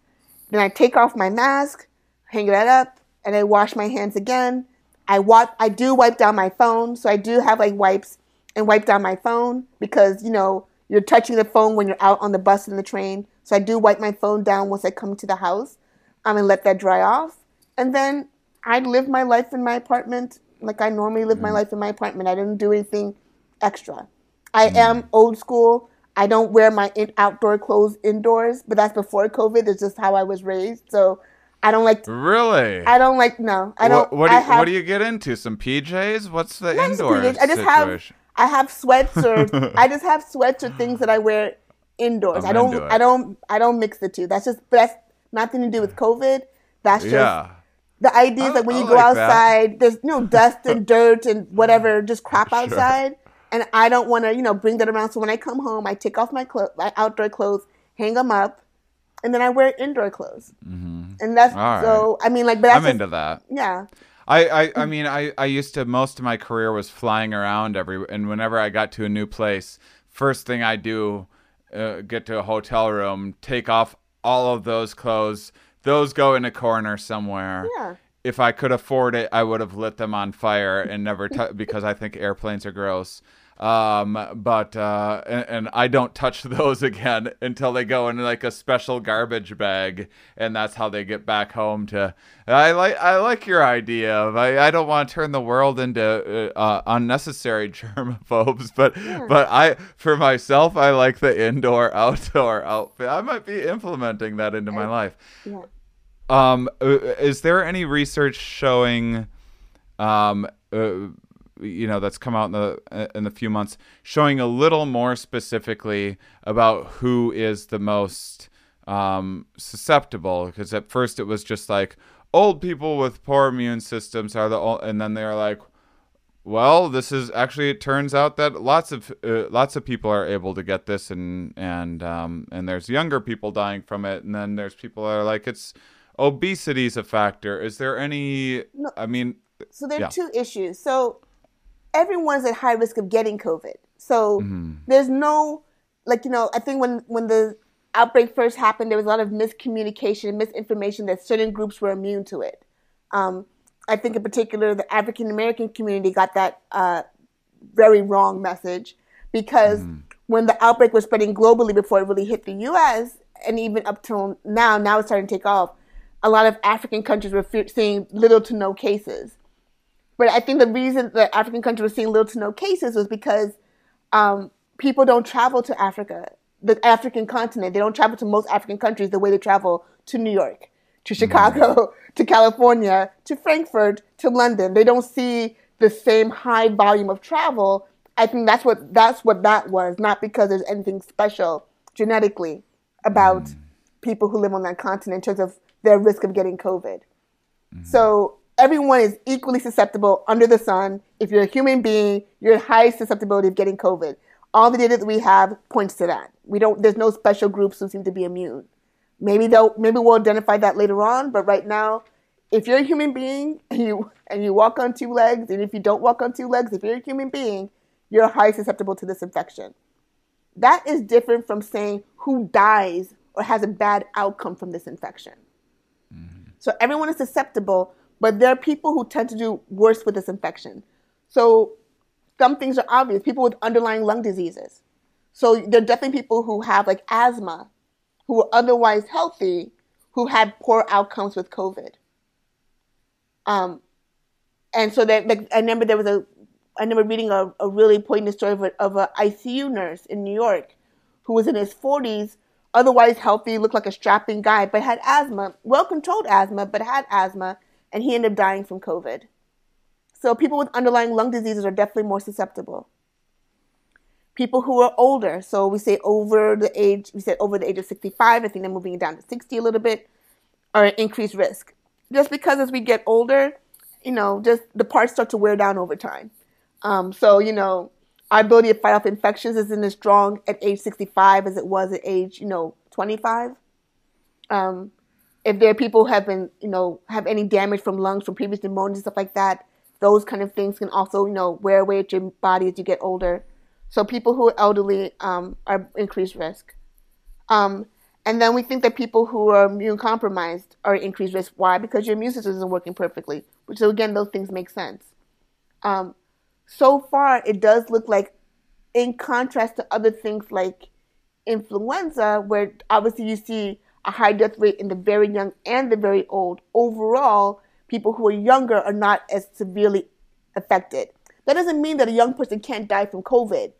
Then I take off my mask, hang that up, and I wash my hands again. I wipe. I do wipe down my phone, so I do have like wipes and wipe down my phone because you know you're touching the phone when you're out on the bus and the train. So I do wipe my phone down once I come to the house, um, and let that dry off. And then I live my life in my apartment like I normally live my life in my apartment. I didn't do anything extra. I am old school. I don't wear my in- outdoor clothes indoors, but that's before COVID. It's just how I was raised. So I don't like. Really? I don't like. No, I don't. what, what, do you, have, what do you get into? Some PJs? What's the not indoor PJs. I just have. I have sweats or [LAUGHS] I just have sweats or things that I wear indoors. I'm I don't. into it. I don't. I don't mix the two. That's just. That's nothing to do with COVID. That's just yeah. the idea is that when I you go like that. outside, there's you know dust and [LAUGHS] dirt and whatever, just crap outside, and I don't want to you know bring that around. So when I come home, I take off my clo- my outdoor clothes, hang them up, and then I wear indoor clothes. Mm-hmm. And that's All so. I mean, like, but that's I'm just- into that. Yeah, I, I, I mean, I, I used to, most of my career was flying around every, and whenever I got to a new place, first thing I do, uh, get to a hotel room, take off all of those clothes. Those go in a corner somewhere. Yeah. If I could afford it, I would have lit them on fire and never, t- because I think airplanes are gross. Um, but, uh, and, and I don't touch [LAUGHS] those again until they go in like a special garbage bag. And that's how they get back home to, I like, I like your idea of, I, I don't want to turn the world into, uh, uh, unnecessary [LAUGHS] germaphobes, but, but I, for myself, I like the indoor outdoor outfit. I might be implementing that into my life. yeah. Um, uh, is there any research showing, um, uh, you know, that's come out in the in the few months, showing a little more specifically about who is the most um, susceptible? Because at first it was just like old people with poor immune systems are the, ol- and then they're like, well, this is actually. It turns out that lots of uh, lots of people are able to get this, and and um, and there's younger people dying from it, and then there's people that are like it's obesity's a factor. Is there any? No. I mean, So there are Yeah. two issues. So everyone's at high risk of getting COVID. So Mm-hmm. there's no like you know I think when when the outbreak first happened there was a lot of miscommunication and misinformation that certain groups were immune to it. Um, I think in particular the African American community got that uh, very wrong message because when the outbreak was spreading globally before it really hit the U.S. and even up till now, now it's starting to take off. A lot of African countries were fe- seeing little to no cases. But I think the reason that African countries were seeing little to no cases was because um, people don't travel to Africa, the African continent. They don't travel to most African countries the way they travel to New York, to mm-hmm. Chicago [LAUGHS] to California to Frankfurt to London. They don't see the same high volume of travel. I think that's what that's what that was, not because there's anything special genetically about mm. people who live on that continent in terms of their risk of getting COVID. Mm-hmm. So everyone is equally susceptible under the sun. If you're a human being, you're at high susceptibility of getting COVID. All the data that we have points to that. We don't. There's no special groups who seem to be immune. Maybe they'll. Maybe we'll identify that later on. But right now, if you're a human being [LAUGHS] and you and you walk on two legs, and if you don't walk on two legs, if you're a human being, you're high susceptible to this infection. That is different from saying who dies or has a bad outcome from this infection. Mm-hmm. So everyone is susceptible, but there are people who tend to do worse with this infection. So some things are obvious. People with underlying lung diseases. So there are definitely people who have like asthma, who are otherwise healthy, who had poor outcomes with COVID. Um, and so that like I remember there was a I remember reading a, a really poignant story of a, of a ICU nurse in New York who was in his 40s, otherwise healthy, looked like a strapping guy, but had asthma, well controlled asthma, but had asthma, and he ended up dying from COVID. So people with underlying lung diseases are definitely more susceptible. People who are older, so we say over the age, we said over the age of 65, I think they're moving it down to 60 a little bit, are at increased risk. Just because as we get older, you know, just the parts start to wear down over time. Um, so, you know, our ability to fight off infections isn't as strong at age 65 as it was at age, you know, 25. Um, if there are people who have been, you know, have any damage from lungs from previous pneumonia and stuff like that, those kind of things can also, you know, wear away at your body as you get older. So people who are elderly um, are increased risk. Um, and then we think that people who are immune compromised are increased risk. Why? Because your immune system isn't working perfectly. So again, those things make sense. Um, so far, it does look like, in contrast to other things like influenza, where obviously you see a high death rate in the very young and the very old, overall, people who are younger are not as severely affected. That doesn't mean that a young person can't die from COVID,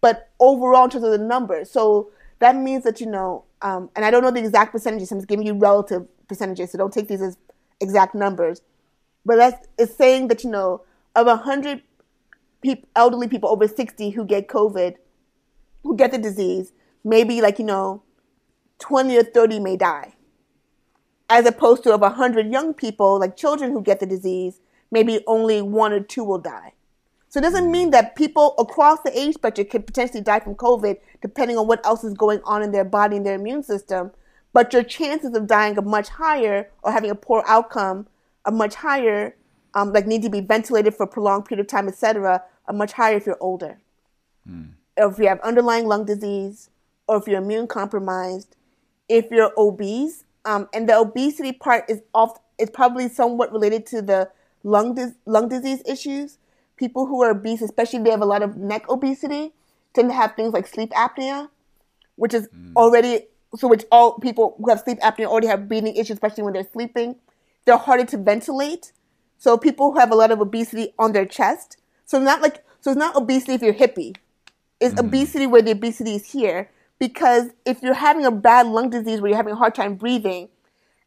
but overall, in terms of the numbers, so that means that, you know, um, and I don't know the exact percentages, I'm just giving you relative percentages, so don't take these as exact numbers. But that's it's saying that, you know, of 100 peop elderly people over 60 who get COVID, who get the disease, maybe like, you know, 20 or 30 may die. As opposed to of 100 young people, like children who get the disease, maybe only one or two will die. So it doesn't mean that people across the age spectrum could potentially die from COVID, depending on what else is going on in their body and their immune system. But your chances of dying are much higher or having a poor outcome are much higher, um, like need to be ventilated for a prolonged period of time, etc., are much higher if you're older. Or if you have underlying lung disease, or if you're immune compromised, if you're obese, um, and the obesity part is off is probably somewhat related to the lung dis- lung disease issues. People who are obese, especially they have a lot of neck obesity, tend to have things like sleep apnea, which is already so which all people who have sleep apnea already have breathing issues, especially when they're sleeping. They're harder to ventilate. So people who have a lot of obesity on their chest. So not like so it's not obesity if you're hippie. It's obesity where the obesity is here. Because if you're having a bad lung disease where you're having a hard time breathing,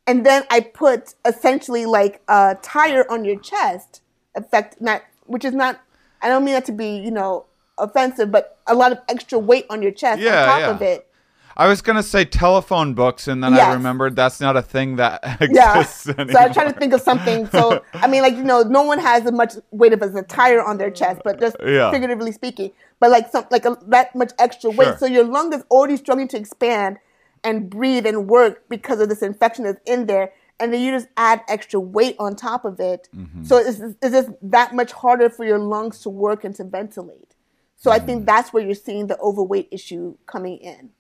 and then I put essentially like a tire on your chest, effect not which is not I don't mean that to be, you know, offensive, but a lot of extra weight on your chest Yeah, on top yeah. of it. I was gonna say telephone books, and then I remembered that's not a thing that exists [LAUGHS] Yeah. exists So. I was trying to think of something. So I mean, like you know, no one has as much weight of as a tire on their chest, but just Yeah. figuratively speaking. But like some like a, that much extra weight, Sure. so your lung is already struggling to expand and breathe and work because of this infection that's in there, and then you just add extra weight on top of it. Mm-hmm. So it's, it's just that much harder for your lungs to work and to ventilate. So I Mm. think that's where you're seeing the overweight issue coming in.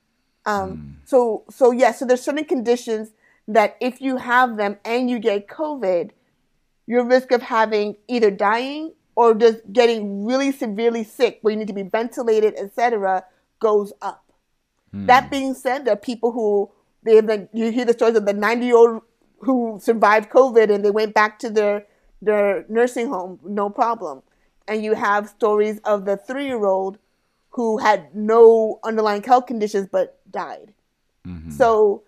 Um, Hmm. So so yeah, so there's certain conditions that if you have them and you get COVID, your risk of having either dying or just getting really severely sick, where you need to be ventilated, etc., goes up. That being said, there are people who they have been, you hear the stories of the 90 year old who survived COVID and they went back to their their nursing home, no problem. And you have stories of the three year old who had no underlying health conditions but died. Mm-hmm. So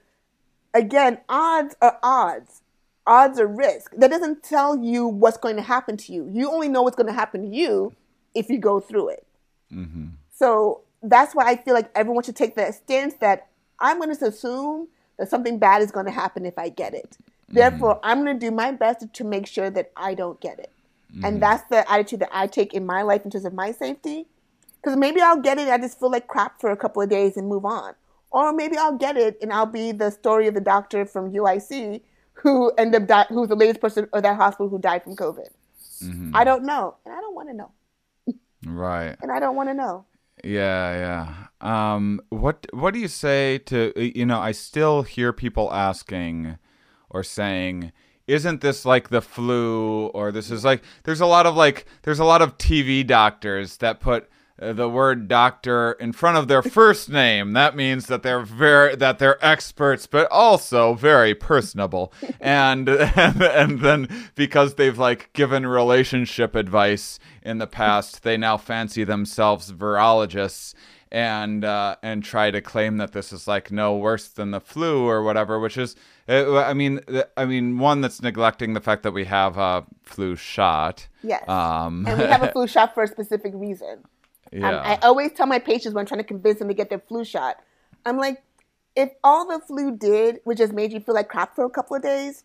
again, odds are odds. Odds are risk. That doesn't tell you what's going to happen to you. You only know what's going to happen to you if you go through it. Mm-hmm. So that's why I feel like everyone should take that stance that I'm going to assume that something bad is going to happen if I get it. Mm-hmm. Therefore, I'm going to do my best to make sure that I don't get it. And that's the attitude that I take in my life in terms of my safety. Because maybe I'll get it I just feel like crap for a couple of days and move on. Or maybe I'll get it and I'll be the story of the doctor from UIC who ended up di- who's the latest person or that hospital who died from COVID. I don't know. And I don't want to know. Right. And I don't want to know. Yeah, yeah. Um, what what do you say to you know? I still hear people asking or saying, "Isn't this like the flu?" Or this is like there's a lot of like there's a lot of TV doctors that put the word doctor in front of their first name. That means that they're very that they're experts, but also very personable. [LAUGHS] and, and and then because they've like given relationship advice in the past, they now fancy themselves virologists and uh, and try to claim that this is like no worse than the flu or whatever, which is, uh, I mean, I mean, one that's neglecting the fact that we have a flu shot. Yes. Um, and we have a [LAUGHS] flu shot for a specific reason. Um, yeah. I always tell my patients when I'm trying to convince them to get their flu shot, I'm like, if all the flu did was just made you feel like crap for a couple of days,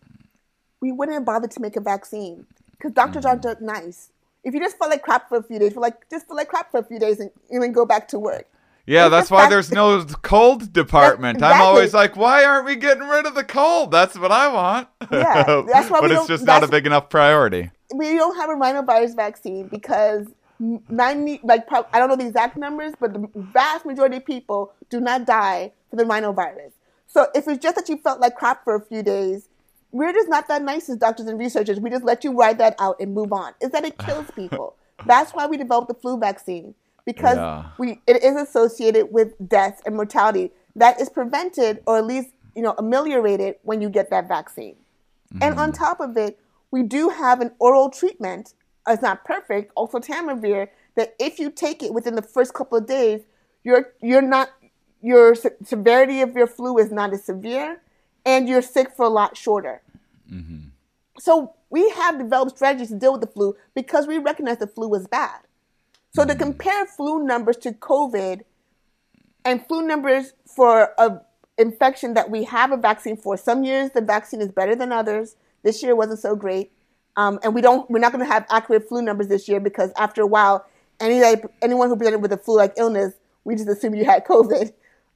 we wouldn't have bothered to make a vaccine because doctors aren't nice. If you just felt like crap for a few days, feel like just feel like crap for a few days and, and then go back to work. Yeah, It's that's why fact- there's no cold department. I'm always like, why aren't we getting rid of the cold? That's what I want. Yeah, that's [LAUGHS] why but it's just not a big enough priority. we don't have a rhinovirus vaccine because 90 like I don't know the exact numbers, but the vast majority of people do not die from the rhinovirus. So if it's just that you felt like crap for a few days, we're just not that nice as doctors and researchers. We just let you ride that out and move on. Is that it kills [LAUGHS] people? That's why we developed the flu vaccine because Yeah. we it is associated with death and mortality that is prevented or at least you know ameliorated when you get that vaccine. And on mm-hmm. top of it, we do have an oral treatment. It's not perfect, oseltamivir, that if you take it within the first couple of days, you're you're not your se- severity of your flu is not as severe, and you're sick for a lot shorter. Mm-hmm. So we have developed strategies to deal with the flu because we recognize the flu is bad. So to mm-hmm. compare flu numbers to COVID and flu numbers for a infection that we have a vaccine for. Some years the vaccine is better than others. This year wasn't so great, um, and we don't. We're not going to have accurate flu numbers this year because after a while, any anyone who presented with a flu-like illness, we just assume you had [LAUGHS] COVID.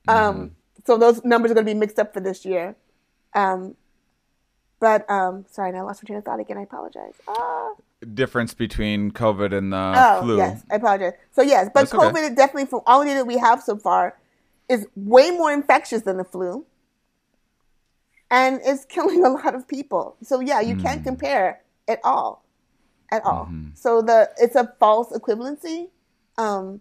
Um, So those numbers are going to be mixed up for this year. Um, but um, sorry, now I lost my train of thought again. I apologize. Ah. Difference between COVID and the Oh, flu. yes, I apologize. So yes, but That's okay. COVID is definitely from all the data we have so far is way more infectious than the flu, and it's [LAUGHS] killing a lot of people. So yeah, you can't Hmm. compare at all, at all. Mm-hmm. So the it's a false equivalency, um,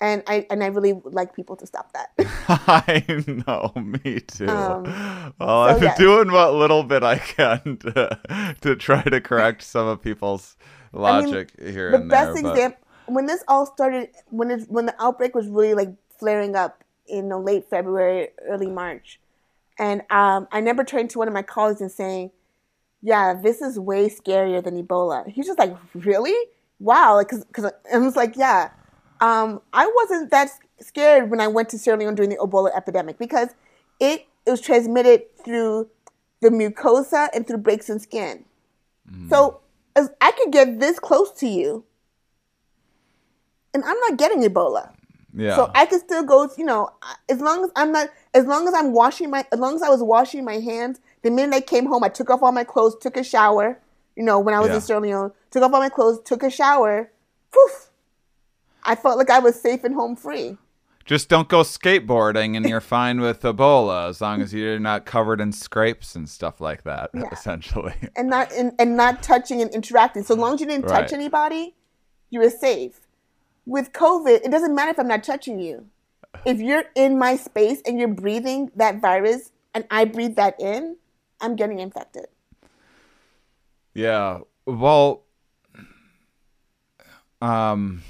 and I and I really would like people to stop that. [LAUGHS] [LAUGHS] I know, me too. Um, well, I've been yes. doing what little bit I can to, [LAUGHS] to try to correct some of people's logic here the and best there. but- example when this all started when it when the outbreak was really like flaring up in the late February, early March, and um, I remember turning to one of my colleagues and saying, "Yeah, this is way scarier than Ebola." He's just like, "Really? Wow!" Like, cause, cause I was like, "Yeah." Um, I wasn't that scared when I went to Sierra Leone during the Ebola epidemic because it, it was transmitted through the mucosa and through breaks in skin. So as I could get this close to you, and I'm not getting Ebola. yeah. So I could still go, you know, as long as I'm not, as long as I'm washing my, as long as I was washing my hands. The minute I came home, I took off all my clothes, took a shower. You know, when I was Yeah. in Sierra Leone, took off all my clothes, took a shower. Poof! I felt like I was safe and home free. Just don't go skateboarding and you're fine with Ebola as long as you're not covered in scrapes and stuff like that, essentially. and not and, and not touching and interacting. So long as you didn't touch anybody, you were safe. With COVID, it doesn't matter if I'm not touching you. If you're in my space and you're breathing that virus and I breathe that in, I'm getting infected. Yeah. Well, um,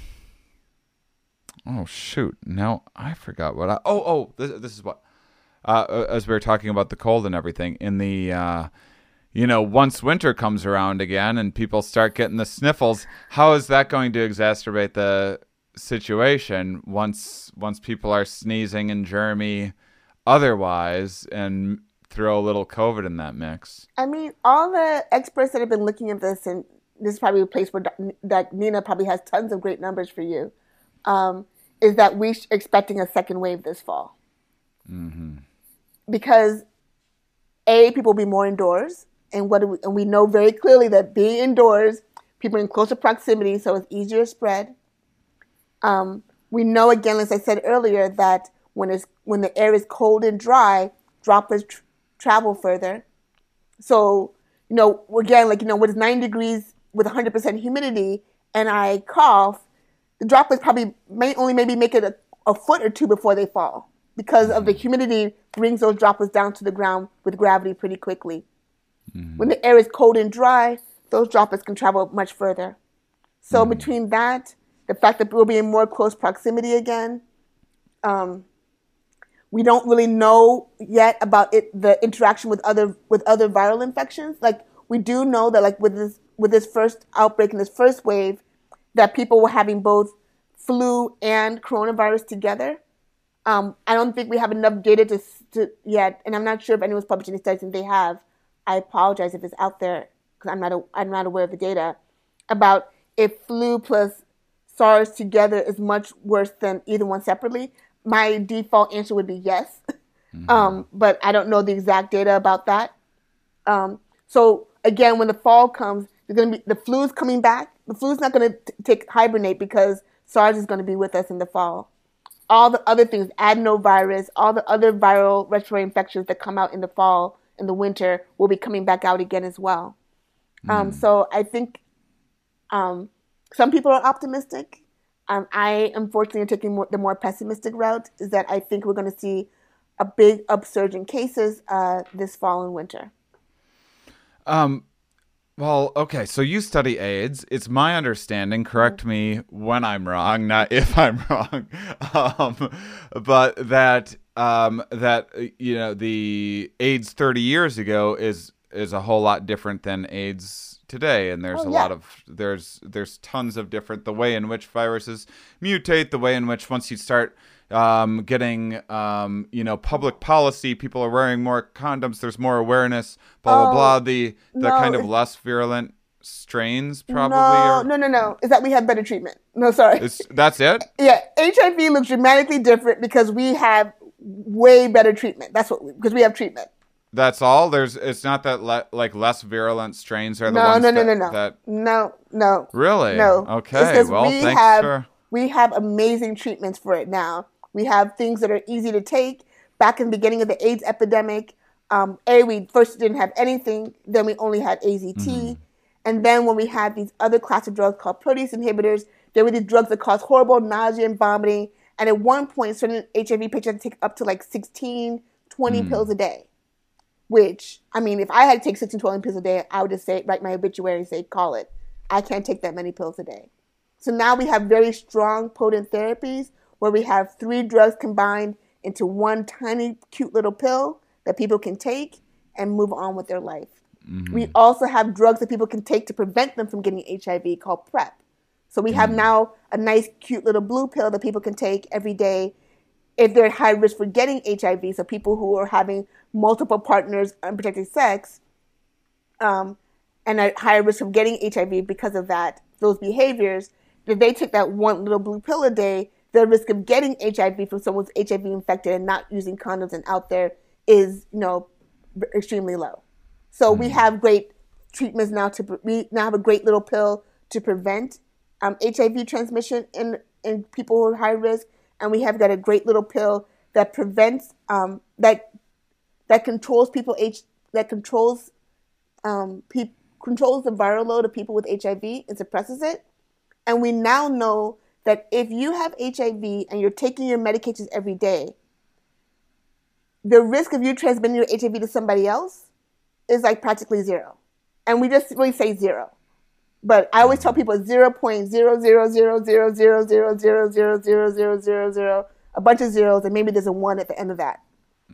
oh shoot! Now I forgot what I. Oh, oh, this, this is what. uh, as we were talking about the cold and everything, in the uh, you know, once winter comes around again and people start getting the sniffles, how is that going to exacerbate the situation once once people are sneezing and germy otherwise and throw a little COVID in that mix? I mean, all the experts that have been looking at this, and this is probably a place where that Nina probably has tons of great numbers for you, um, is that we're expecting a second wave this fall. Mm-hmm. Because a people will be more indoors and what we, and we know very clearly that being indoors, people are in closer proximity, so it's easier to spread. Um, we know again, as I said earlier, that when it's when the air is cold and dry, droplets travel further. So you know, again, like you know, with 90 degrees with 100% humidity, and I cough, the droplets probably may only maybe make it a, a foot or two before they fall because of the humidity brings those droplets down to the ground with gravity pretty quickly. Mm-hmm. When the air is cold and dry, those droplets can travel much further. So mm-hmm. between that, the fact that we'll be in more close proximity again, um, we don't really know yet about it, the interaction with other with other viral infections. Like we do know that, like with this with this first outbreak and this first wave, that people were having both flu and coronavirus together. Um, I don't think we have enough data to, to yet, and I'm not sure if anyone's publishing any studies, and they have, I apologize if it's out there because I'm not a, I'm not aware of the data about if flu plus SARS together is much worse than either one separately. My default answer would be yes, mm-hmm. um, but I don't know the exact data about that. Um, so again, when the fall comes, there's going to be the flu's coming back. The flu is not going to take hibernate because SARS is going to be with us in the fall. All the other things, adenovirus, all the other viral respiratory infections that come out in the fall in the winter will be coming back out again as well. Mm. Um, so I think um, some people are optimistic. Um, I unfortunately am taking more, the more pessimistic route. Is that I think we're going to see a big upsurge in cases uh, this fall and winter. Um, well, okay, so you study AIDS. It's my understanding, correct mm-hmm. me when I'm wrong, not [LAUGHS] if I'm wrong, [LAUGHS] um, but that um, that uh, you know the AIDS 30 years ago is is a whole lot different than AIDS today, and there's oh, a yeah. lot of there's there's tons of different the way in which viruses mutate, the way in which once you start um, getting um, you know public policy. People are wearing more condoms. There's more awareness. Blah blah oh, blah. The the no, kind of less virulent strains probably. No, are... no, no, no. Is that we have better treatment? No, sorry. It's, that's it. [LAUGHS] yeah, HIV looks dramatically different because we have way better treatment. That's what because we, we have treatment. That's all. There's. It's not that le- like less virulent strains are the no, ones. No, no, that, no, no, that... no, no. Really? No. Okay. Well, we thanks have, for. We have amazing treatments for it now. We have things that are easy to take. Back in the beginning of the AIDS epidemic, um, A, we first didn't have anything, then we only had AZT. Mm-hmm. And then when we had these other class of drugs called protease inhibitors, there were these drugs that cause horrible nausea and vomiting. And at one point, certain HIV patients take up to like 16, 20 mm. pills a day. Which, I mean, if I had to take 16, 12 pills a day, I would just say, write my obituary and say, call it. I can't take that many pills a day. So now we have very strong, potent therapies where we have three drugs combined into one tiny, cute little pill that people can take and move on with their life. Mm-hmm. We also have drugs that people can take to prevent them from getting HIV called PrEP. So we mm-hmm. have now a nice, cute little blue pill that people can take every day if they're at high risk for getting HIV. So people who are having multiple partners, unprotected sex, um, and at higher risk of getting HIV because of that, those behaviors, if they take that one little blue pill a day, the risk of getting HIV from someone's HIV infected and not using condoms and out there is, you know, extremely low. So mm-hmm. we have great treatments now to we now have a great little pill to prevent um, HIV transmission in in people who are high risk, and we have got a great little pill that prevents um, that that controls people H that controls um, pe- controls the viral load of people with HIV and suppresses it. And we now know that if you have HIV and you're taking your medications every day, the risk of you transmitting your HIV to somebody else is like practically zero. And we just really say zero. But I always tell people zero point zero zero zero zero zero zero zero zero zero zero zero zero a bunch of zeros, and maybe there's a one at the end of that.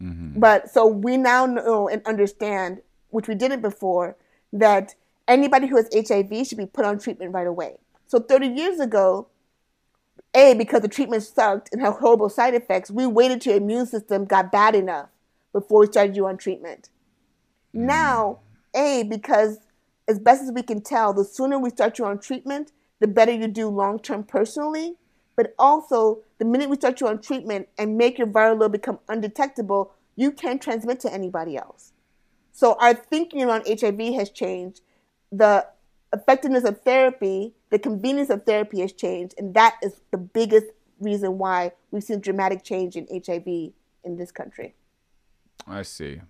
Mm-hmm. But so we now know and understand, which we didn't before, that anybody who has HIV should be put on treatment right away. So 30 years ago, A, because the treatment sucked and had horrible side effects, we waited till your immune system got bad enough before we started you on treatment. Now, A, because as best as we can tell, the sooner we start you on treatment, the better you do long term personally. But also, the minute we start you on treatment and make your viral load become undetectable, you can transmit to anybody else. So our thinking around HIV has changed. The effectiveness of therapy, the convenience of therapy has changed, and that is the biggest reason why we've seen dramatic change in HIV in this country. I see.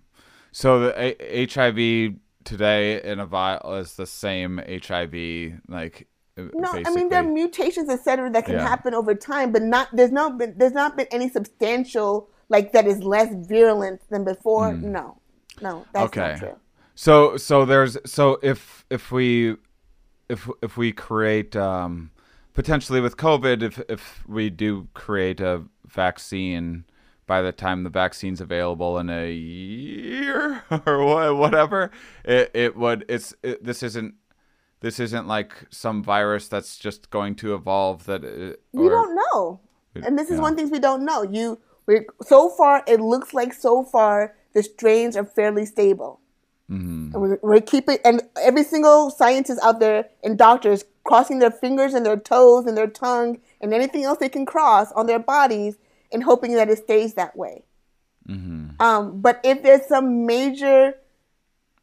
So the a- HIV today in a vial is the same HIV, like No, basically. I mean there are mutations, et cetera, that can Yeah. happen over time, but not there's not been there's not been any substantial like that is less virulent than before. No, no, that's okay. not true. So so there's so if if we if if we create um, potentially with COVID, if if we do create a vaccine by the time the vaccine's available in a year [LAUGHS] or whatever, it it would it's it, this isn't this isn't like some virus that's just going to evolve that it, We or- don't know, and this is yeah. one thing we don't know. You we so far it looks like so far the strains are fairly stable. Mm-hmm. And we're, we're keeping and every single scientist out there and doctors crossing their fingers and their toes and their tongue and anything else they can cross on their bodies and hoping that it stays that way. Um, but if there's some major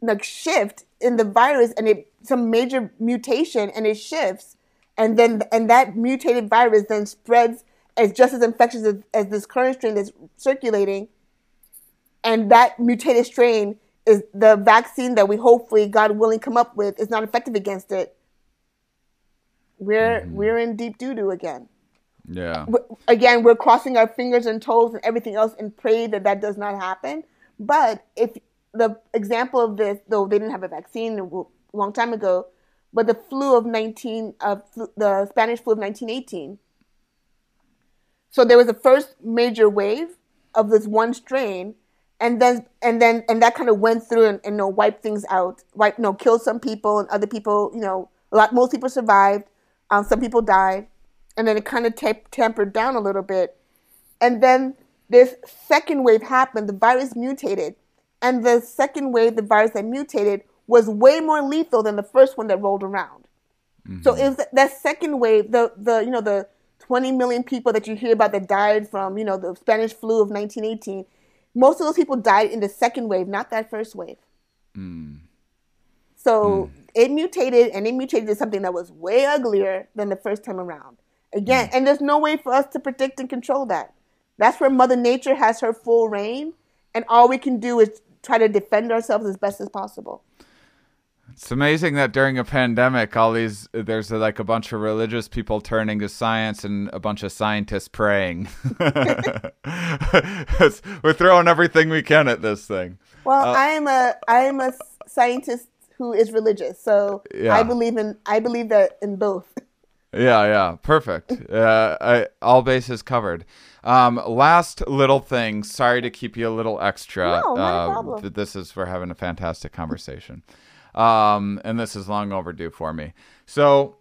like shift in the virus and it some major mutation and it shifts and then and that mutated virus then spreads as just as infectious as, as this current strain that's circulating and that mutated strain is the vaccine that we hopefully god willing come up with is not effective against it we're we're in deep doo-doo again yeah again, we're crossing our fingers and toes and everything else and pray that that does not happen. But if the example of this, though they didn't have a vaccine a long time ago, but the flu of 19, uh, flu, the Spanish flu of 1918. So there was a first major wave of this one strain, and then and then and that kind of went through and, and you know, wiped things out, wiped, you know, killed some people and other people, you know, a lot most people survived, um, some people died and then it kind of ta- tempered down a little bit. And then this second wave happened, the virus mutated. And the second wave, the virus that mutated, was way more lethal than the first one that rolled around. So mm-hmm. it was th- that second wave, the, the you know, the 20 million people that you hear about that died from, you know, the Spanish flu of 1918, most of those people died in the second wave, not that first wave. Mm. So hmm. it mutated and it mutated to something that was way uglier than the first time around. Again, and there's no way for us to predict and control that. That's where Mother Nature has her full reign, and all we can do is try to defend ourselves as best as possible. It's amazing that during a pandemic, all these there's uh, like a bunch of religious people turning to science and a bunch of scientists praying. [LAUGHS] We're throwing everything we can at this thing. Well, I am a I am a scientist who is religious, so Yeah. I believe in I believe that in both. Yeah, yeah, perfect. Uh, I, all bases covered. Um, last little thing. Sorry to keep you a little extra. No, not a uh, problem. th- This is we're having a fantastic conversation, um, and this is long overdue for me. So.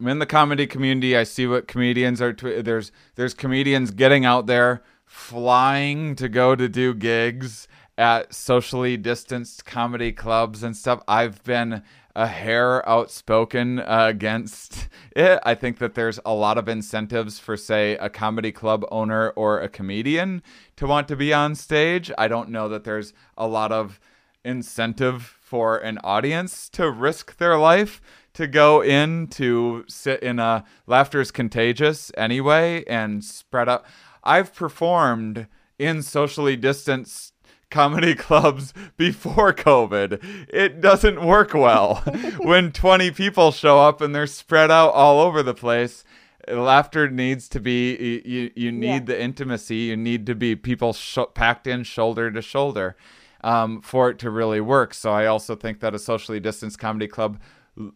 I'm in the comedy community. I see what comedians are. Tw- there's there's comedians getting out there, flying to go to do gigs at socially distanced comedy clubs and stuff. I've been a hair outspoken uh, against it. I think that there's a lot of incentives for, say, a comedy club owner or a comedian to want to be on stage. I don't know that there's a lot of incentive for an audience to risk their life to go in to sit in a laughter's contagious anyway and spread out. I've performed in socially distanced comedy [LAUGHS] clubs before COVID. It doesn't work well [LAUGHS] when 20 people show up and they're spread out all over the place. Laughter needs to be you. You, need Yeah. the intimacy. You need to be people sh- packed in shoulder to shoulder um, for it to really work. So I also think that a socially distanced comedy club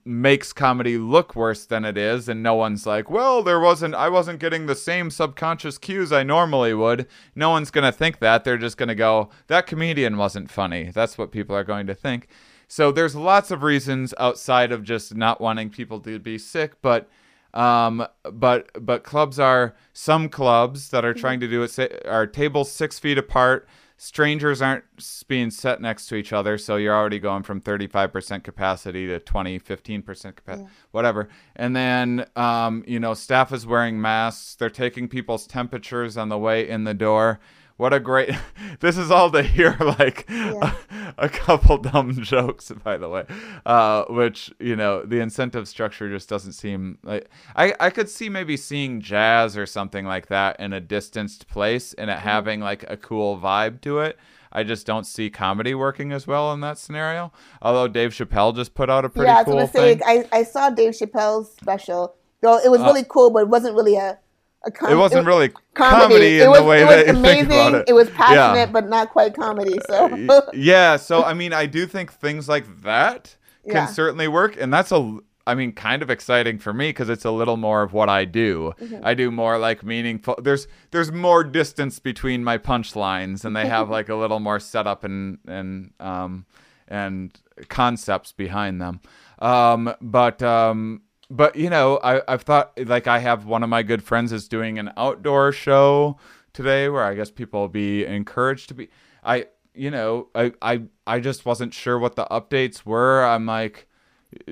makes comedy look worse than it is and no one's like well there wasn't i wasn't getting the same subconscious cues i normally would. No one's going to think that. They're just going to go that comedian wasn't funny. That's what people are going to think. So there's lots of reasons outside of just not wanting people to be sick but um, but but clubs are some clubs that are trying to do it say, are tables six feet apart strangers aren't being set next to each other so you're already going from 35% capacity to 20 15% capacity whatever. And then um, you know staff is wearing masks. They're taking people's temperatures on the way in the door what a great [LAUGHS] this is all to hear [LAUGHS] like a, [LAUGHS] a couple dumb jokes by the way uh, which you know the incentive structure just doesn't seem like I, I could see maybe seeing jazz or something like that in a distanced place and it having like a cool vibe to it I just don't see comedy working as well in that scenario. Although Dave Chappelle just put out a pretty yeah, I was cool gonna say thing. I, I saw Dave Chappelle's special. Though it was really cool, but it wasn't really a, a it wasn't really comedy. comedy, it in was, the way that it was that you amazing. think about it. was Yeah. passionate, but not quite comedy. So yeah so i mean i do think things like that can Yeah. certainly work and that's a i mean kind of exciting for me because it's a little more of what i do Mm-hmm. i do more like meaningful there's there's more distance between my punchlines and they have [LAUGHS] like a little more setup and and um and concepts behind them um but um but you know I, i've thought like i have one of my good friends is doing an outdoor show today where i guess people will be encouraged to be i you know i i, I just wasn't sure what the updates were. I'm like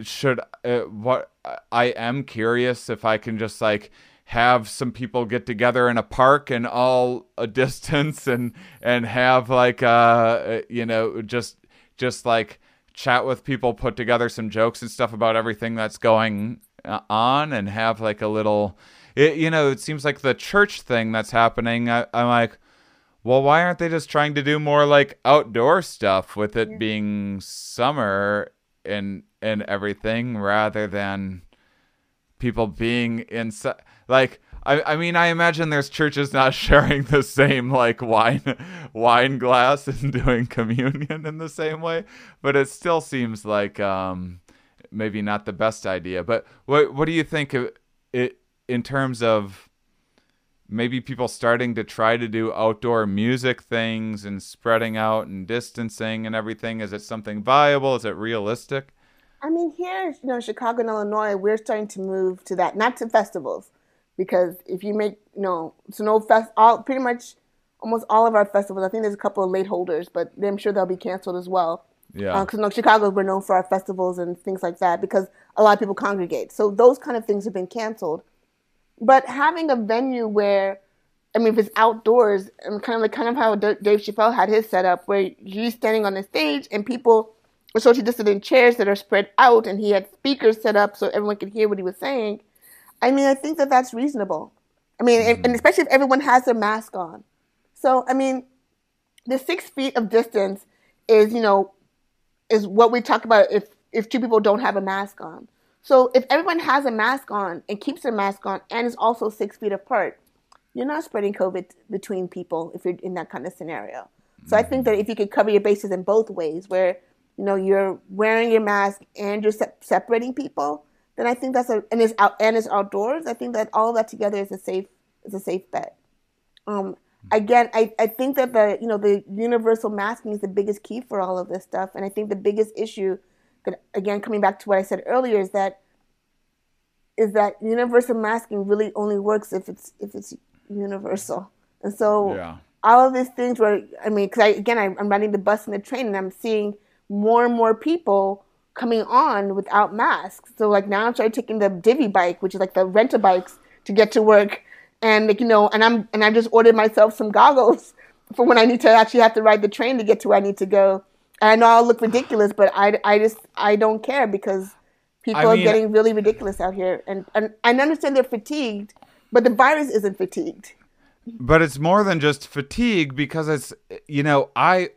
should uh, what i am curious if i can just like have some people get together in a park and all a distance and and have like uh you know just just like chat with people put together some jokes and stuff about everything that's going uh, on and have like a little it, you know it seems like the church thing that's happening. I, i'm like well why aren't they just trying to do more like outdoor stuff with it being summer and and everything rather than people being inside like I, I mean I imagine there's churches not [LAUGHS] sharing the same like wine wine glass and [LAUGHS] doing communion in the same way but it still seems like um maybe not the best idea but what what do you think of it in terms of maybe people starting to try to do outdoor music things and spreading out and distancing and everything is it something viable is it realistic I mean, here, you know, Chicago and Illinois, we're starting to move to that, not to festivals, because if you make, you know, so no fest, all pretty much, almost all of our festivals. I think there's a couple of late holders, but I'm sure they'll be canceled as well. Yeah. Um, because you know, Chicago, we're known for our festivals and things like that, because a lot of people congregate. So those kind of things have been canceled. But having a venue where, I mean, if it's outdoors, and kind of like kind of how D- Dave Chappelle had his setup, where he's standing on the stage and people are socially distant in chairs that are spread out, and he had speakers set up so everyone could hear what he was saying. I mean, I think that that's reasonable. I mean, and, and mm-hmm. especially if everyone has their mask on. So, I mean, the six feet of distance is, you know, is what we talk about if if two people don't have a mask on. So if everyone has a mask on and keeps their mask on and is also six feet apart, you're not spreading COVID between people if you're in that kind of scenario. So I think that if you could cover your bases in both ways, where you know you're wearing your mask and you're se- separating people, then I think that's a and it's out and it's outdoors. I think that all of that together is a safe is a safe bet. Um, again, I, I think that the you know the universal masking is the biggest key for all of this stuff, and I think the biggest issue that again coming back to what I said earlier is that is that universal masking really only works if it's if it's universal, and so Yeah. all of these things where I mean, because I again I, I'm riding the bus and the train, and I'm seeing more and more people coming on without masks. So like now I'm started taking the Divvy bike, which is like the rent a bikes to get to work, and like you know, and I'm and I just ordered myself some goggles [LAUGHS] for when I need to actually have to ride the train to get to where I need to go. And I know I'll look ridiculous, but I, I just I don't care because people I are getting really ridiculous out here, and and I understand they're fatigued, but the virus isn't fatigued. but it's more than just fatigue because it's you know i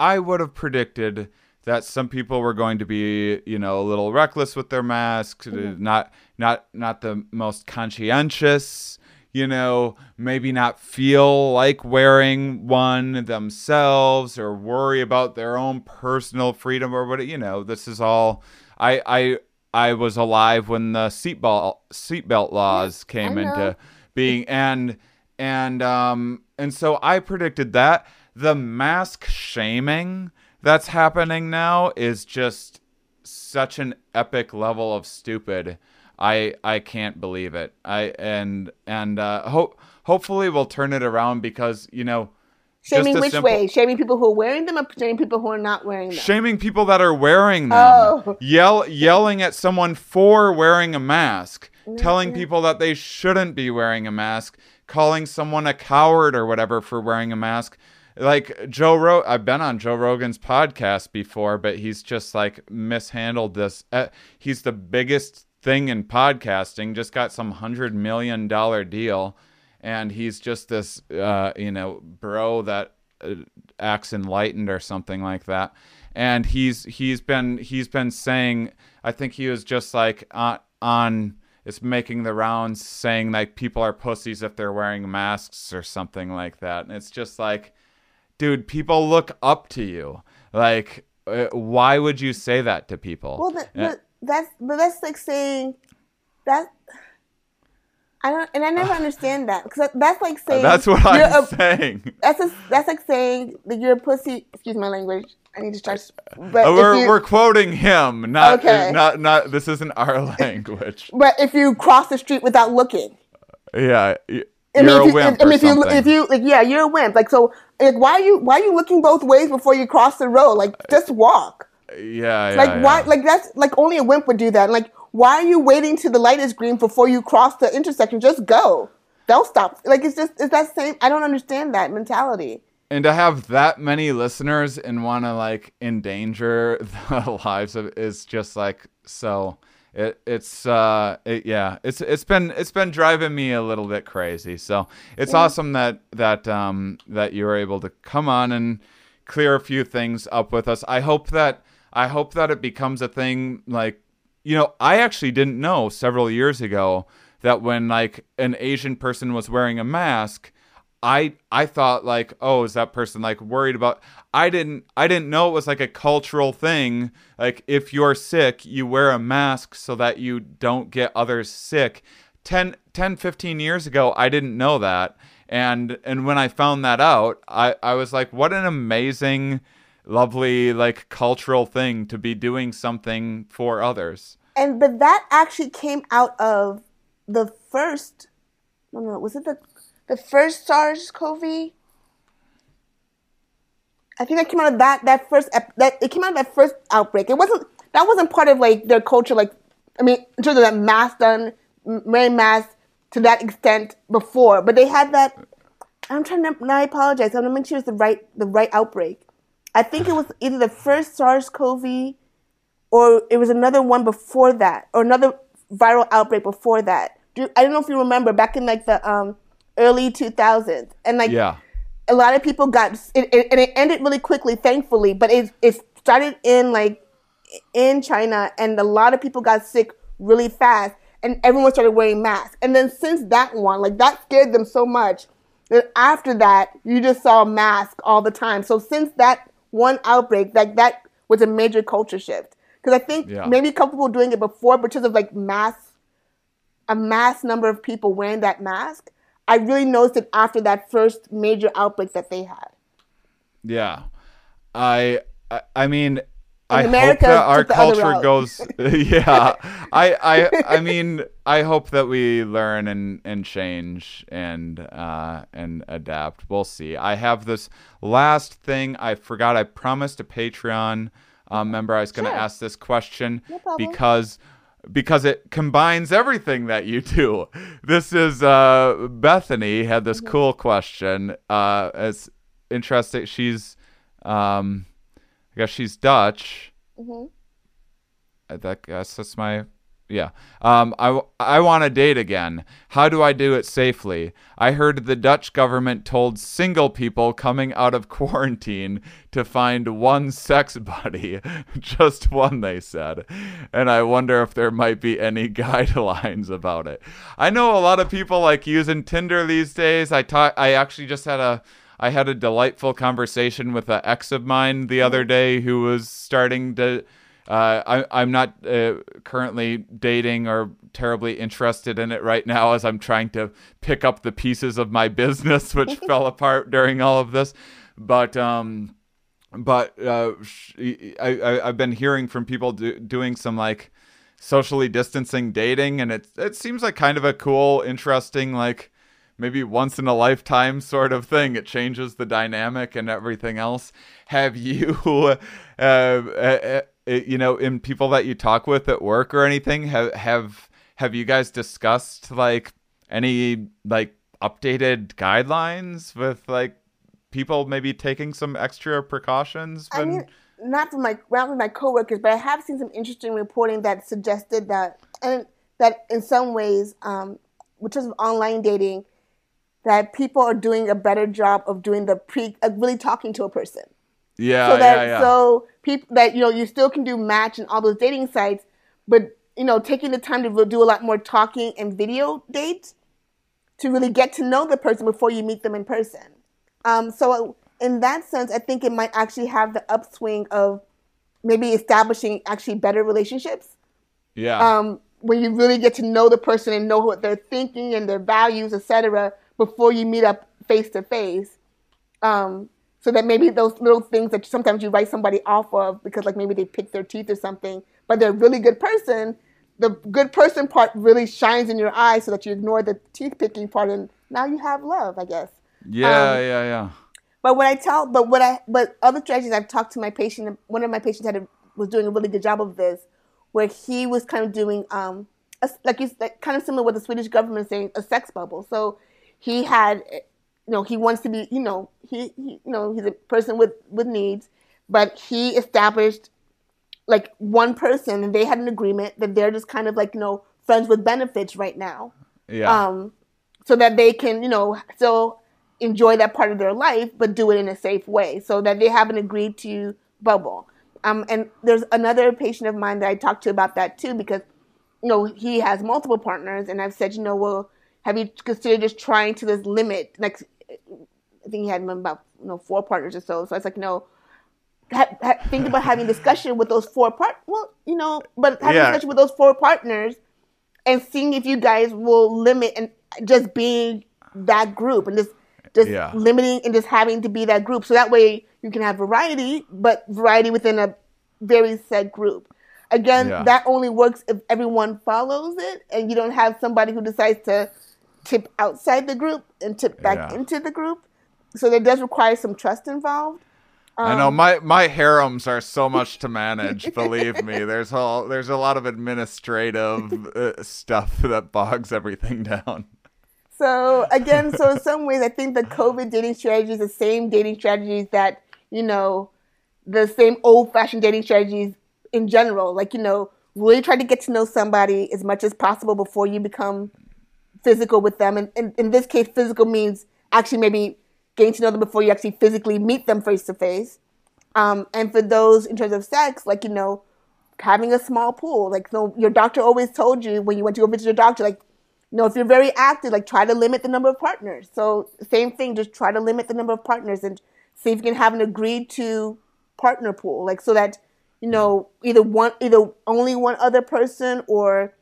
i would have predicted that some people were going to be you know a little reckless with their masks mm-hmm. not not not the most conscientious you know maybe not feel like wearing one themselves or worry about their own personal freedom or what you know this is all i i I was alive when the seatbelt seatbelt laws came into being, and and um and so I predicted that the mask shaming that's happening now is just such an epic level of stupid. I I can't believe it. I and and uh, hope hopefully we'll turn it around because you know Shaming just which simple- way? Shaming people who are wearing them or shaming people who are not wearing them? shaming people that are wearing them Oh. yell yelling at someone for wearing a mask telling people that they shouldn't be wearing a mask calling someone a coward or whatever for wearing a mask like Joe Ro- I've been on Joe Rogan's podcast before but he's just like mishandled this uh, he's the biggest thing in podcasting just got some 100 million dollar deal and he's just this uh, you know bro that uh, acts enlightened or something like that. And he's he's been he's been saying i think he was just like on on it's making the rounds saying like people are pussies if they're wearing masks or something like that. And it's just like dude people look up to you. Like uh, why would you say that to people? Well, the, Uh, but that's but that's like saying that. I don't, and I never [SIGHS] understand that because that's like saying that's what i'm a- saying That's a, that's like saying that you're a pussy. Excuse my language. I need to start. But Uh, if we're, you, we're quoting him not Okay. not not this isn't our [LAUGHS] language but if you cross the street without looking, yeah you're mean, a you, wimp I mean, if you if you like, yeah, you're a wimp. Like so, like why are you why are you looking both ways before you cross the road? Like just walk. Yeah, yeah Like yeah. why? Like that's like only a wimp would do that. Like why are you waiting till the light is green before you cross the intersection? Just go. they'll stop. Like it's just it's that same. I don't understand that mentality. and to have that many listeners and want to like endanger [LAUGHS] the lives of is just like so it it's uh it, yeah it's it's been it's been driving me a little bit crazy so it's awesome that that um that you were able to come on and clear a few things up with us i hope that i hope that it becomes a thing like you know i actually didn't know several years ago that when like an asian person was wearing a mask I I thought like, oh, is that person like worried about I didn't I didn't know it was like a cultural thing. Like if you're sick, you wear a mask so that you don't get others sick. 10 10 15 years ago, I didn't know that. And and when I found that out, I I was like, what an amazing lovely like cultural thing to be doing something for others. And but that actually came out of the first. No, no, was it the the first SARS-CoV? I think that came out of that that first ep- that it came out of that first outbreak. It wasn't that wasn't part of like their culture. Like I mean, in terms of that mask done, wearing masks to that extent before, but they had that. I'm trying to. Now I apologize. I'm make sure it's the right the right outbreak. I think it was either the first SARS-CoV or it was another one before that, or another viral outbreak before that. Do, I don't know if you remember back in like the um, early 2000s, and like Yeah. a lot of people got it, it, and it ended really quickly, thankfully. But it it started in like in China, and a lot of people got sick really fast, and everyone started wearing masks. And then since that one, like that scared them so much that after that, you just saw masks all the time. So since that one outbreak, like that was a major culture shift. Because I think Yeah. maybe a couple people were doing it before, but because of like mass, a mass number of people wearing that mask, I really noticed it after that first major outbreak that they had. Yeah, I I, I mean, I America hope that our took the other culture goes. [LAUGHS] yeah, I I I mean, I hope that we learn and and change and uh and adapt. We'll see. I have this last thing I forgot. I promised a Patreon uh, member I was going to Sure. ask this question No because because it combines everything that you do. This is uh, Bethany had this Mm-hmm. cool question. Uh, it's interesting. She's, um, guess she's Dutch. Mm-hmm. I that- guess that's my. Yeah. Um, I, I want to date again. How do I do it safely? I heard the Dutch government told single people coming out of [LAUGHS] quarantine to find one sex buddy. [LAUGHS] Just one, they said. And I wonder if there might be any [LAUGHS] guidelines about it. I know a lot of people like using Tinder these days. I ta- I actually just had a I had a delightful conversation with an ex of mine the other day who was starting to uh, I, I'm not uh, currently dating or terribly interested in it right now as I'm trying to pick up the pieces of my business, [LAUGHS] which fell [LAUGHS] apart during all of this. But um, but uh, I, I I've been hearing from people do, doing some like socially distancing dating, and it it seems like kind of a cool, interesting like maybe once in a lifetime sort of thing. It changes the dynamic and everything else. Have you, [LAUGHS] uh, uh, uh, you know, in people that you talk with at work or anything, have have have you guys discussed like any like updated guidelines with like people maybe taking some extra precautions? I mean, not from my not with my coworkers, but I have seen some interesting reporting that suggested that and that in some ways, um, which is online dating, that people are doing a better job of doing the pre, uh, really talking to a person. Yeah, so that yeah, yeah. so people that you know you still can do match and all those dating sites, but you know taking the time to do a lot more talking and video dates to really get to know the person before you meet them in person. Um, so in that sense, I think it might actually have the upswing of maybe establishing actually better relationships. yeah. Um, when you really get to know the person and know what they're thinking and their values, etc., before you meet up face to face. Um, so that maybe those little things that sometimes you write somebody off of because like maybe they pick their teeth or something, but they're a really good person. The good person part really shines in your eyes so that you ignore the teeth picking part and now you have love, I guess. yeah, um, yeah, yeah. But what I tell, but what I, but other strategies I've talked to my patient. One of my patients had a, was doing a really good job of this, where he was kind of doing, um, a, like you, like, kind of similar with the Swedish government saying a sex bubble. So he had, you know, he wants to be, you know, he, he you know, he's a person with with needs, but he established like one person, and they had an agreement that they're just kind of like you know friends with benefits right now Yeah. um, so that they can, you know, still enjoy that part of their life, but do it in a safe way, so that they have an agreed to bubble. Um, and there's another patient of mine that I talked to about that too, because you know he has multiple partners, and I've said, you know, well, have you considered just trying to this limit? Like, I think he had about you know four partners or so. So I was like, no. Ha- ha- think about having discussion with those four part. Well, you know, but having Yeah. discussion with those four partners and seeing if you guys will limit and just being that group and just just Yeah. limiting and just having to be that group so that way you can have variety but variety within a very set group again Yeah. that only works if everyone follows it and you don't have somebody who decides to tip outside the group and tip back Yeah. into the group so that does require some trust involved I Um, know my my harems are so much to manage. [LAUGHS] believe me, there's all there's a lot of administrative uh, stuff that bogs everything [LAUGHS] down. So again, so in some ways, I think the COVID dating strategies, the same dating strategies that you know, the same old-fashioned dating strategies in general. Like you know, really try to get to know somebody as much as possible before you become physical with them. And, and in this case, physical means actually maybe getting to know them before you actually physically meet them face to face. And for those in terms of sex, like you know, having a small pool. Like so your doctor always told you when you went to go visit your doctor, like you know, if you're very active, like try to limit the number of partners. So same thing, just try to limit the number of partners and see if you can have an agreed to partner pool, like so that you know either one, either only one other person, or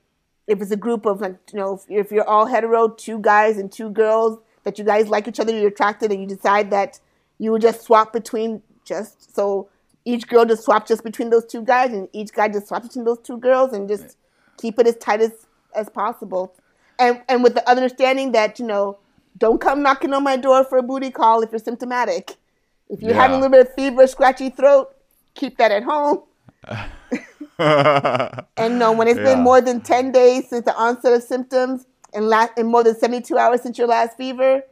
if it's a group of like you know, if, if you're all hetero, two guys and two girls that you guys like each other, you're attracted, and you decide that you would just swap between just so each girl just swap just between those two guys, and each guy just swaps between those two girls, and just keep it as tight as as possible. And and with the understanding that you know don't come knocking on my door for a booty call if you're symptomatic. If you're having a little bit of fever scratchy throat keep that at home [LAUGHS] and no when it's Yeah. been more than 10 days since the onset of symptoms and last and more than 72 hours since your last fever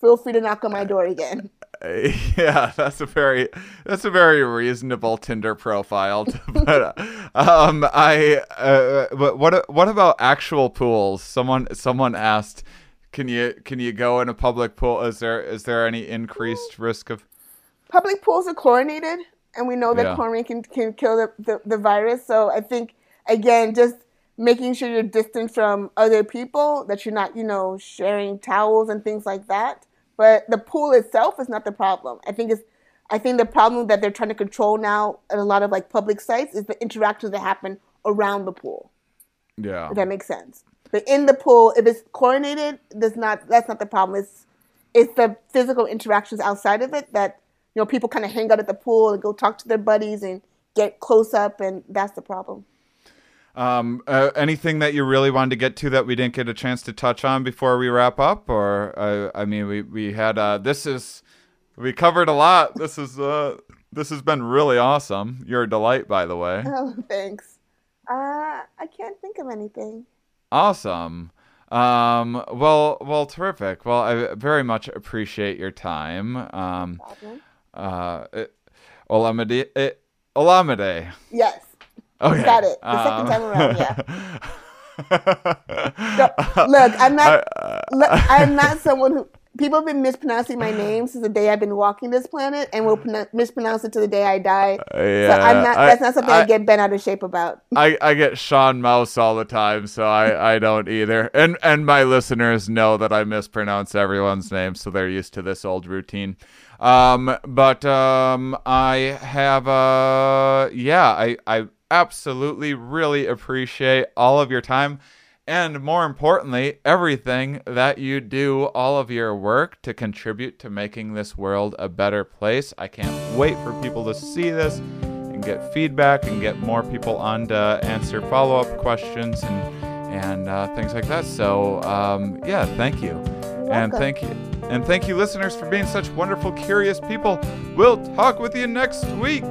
feel free to knock on my door again [LAUGHS] yeah, that's a very that's a very reasonable Tinder profile. but [LAUGHS] um, I uh, but what what about actual pools? Someone someone asked, can you can you go in a public pool? Is there is there any increased risk of? public pools are chlorinated, and we know that Yeah. chlorine can, can kill the, the, the virus. So I think, again, just making sure you're distant from other people, that you're not, you know, sharing towels and things like that. But the pool itself is not the problem. I think it's I think the problem that they're trying to control now at a lot of like public sites is the interactions that happen around the pool. Yeah. If that makes sense. But in the pool, if it's chlorinated, that's not that's not the problem. It's it's the physical interactions outside of it that you know people kind of hang out at the pool and go talk to their buddies and get close up, and that's the problem. Um, uh, anything that you really wanted to get to that we didn't get a chance to touch on before we wrap up, or uh, I mean, we we had uh, this is we covered a lot. This is uh, this has been really awesome. You're a delight, by the way. Oh, thanks. Uh, I can't think of anything. Awesome. Um, well, well, terrific. Well, I very much appreciate your time. Um, Problem. Uh, it, Olamide, it, Olamide. Yes. Okay. Got it. The second Um, time around, yeah. [LAUGHS] yeah. Look, I'm not. I, look, I'm not [LAUGHS] someone who. People have been mispronouncing my name since the day I've been walking this planet, and will pronoun- mispronounce it to the day I die. so I'm not. I- That's not something I, I- get bent out of shape about. I, I get Sean Mouse all the time, so I, I don't either. And and my listeners know that I mispronounce everyone's name, so they're used to this old routine. Um, but um, I have uh, yeah, I I absolutely really appreciate all of your time. And more importantly, everything that you do, all of your work to contribute to making this world a better place. I can't wait for people to see this and get feedback and get more people on to answer follow up questions and and uh, things like that. So um, yeah, thank you, and welcome. thank you, and thank you, listeners, for being such wonderful, curious people. We'll talk with you next week.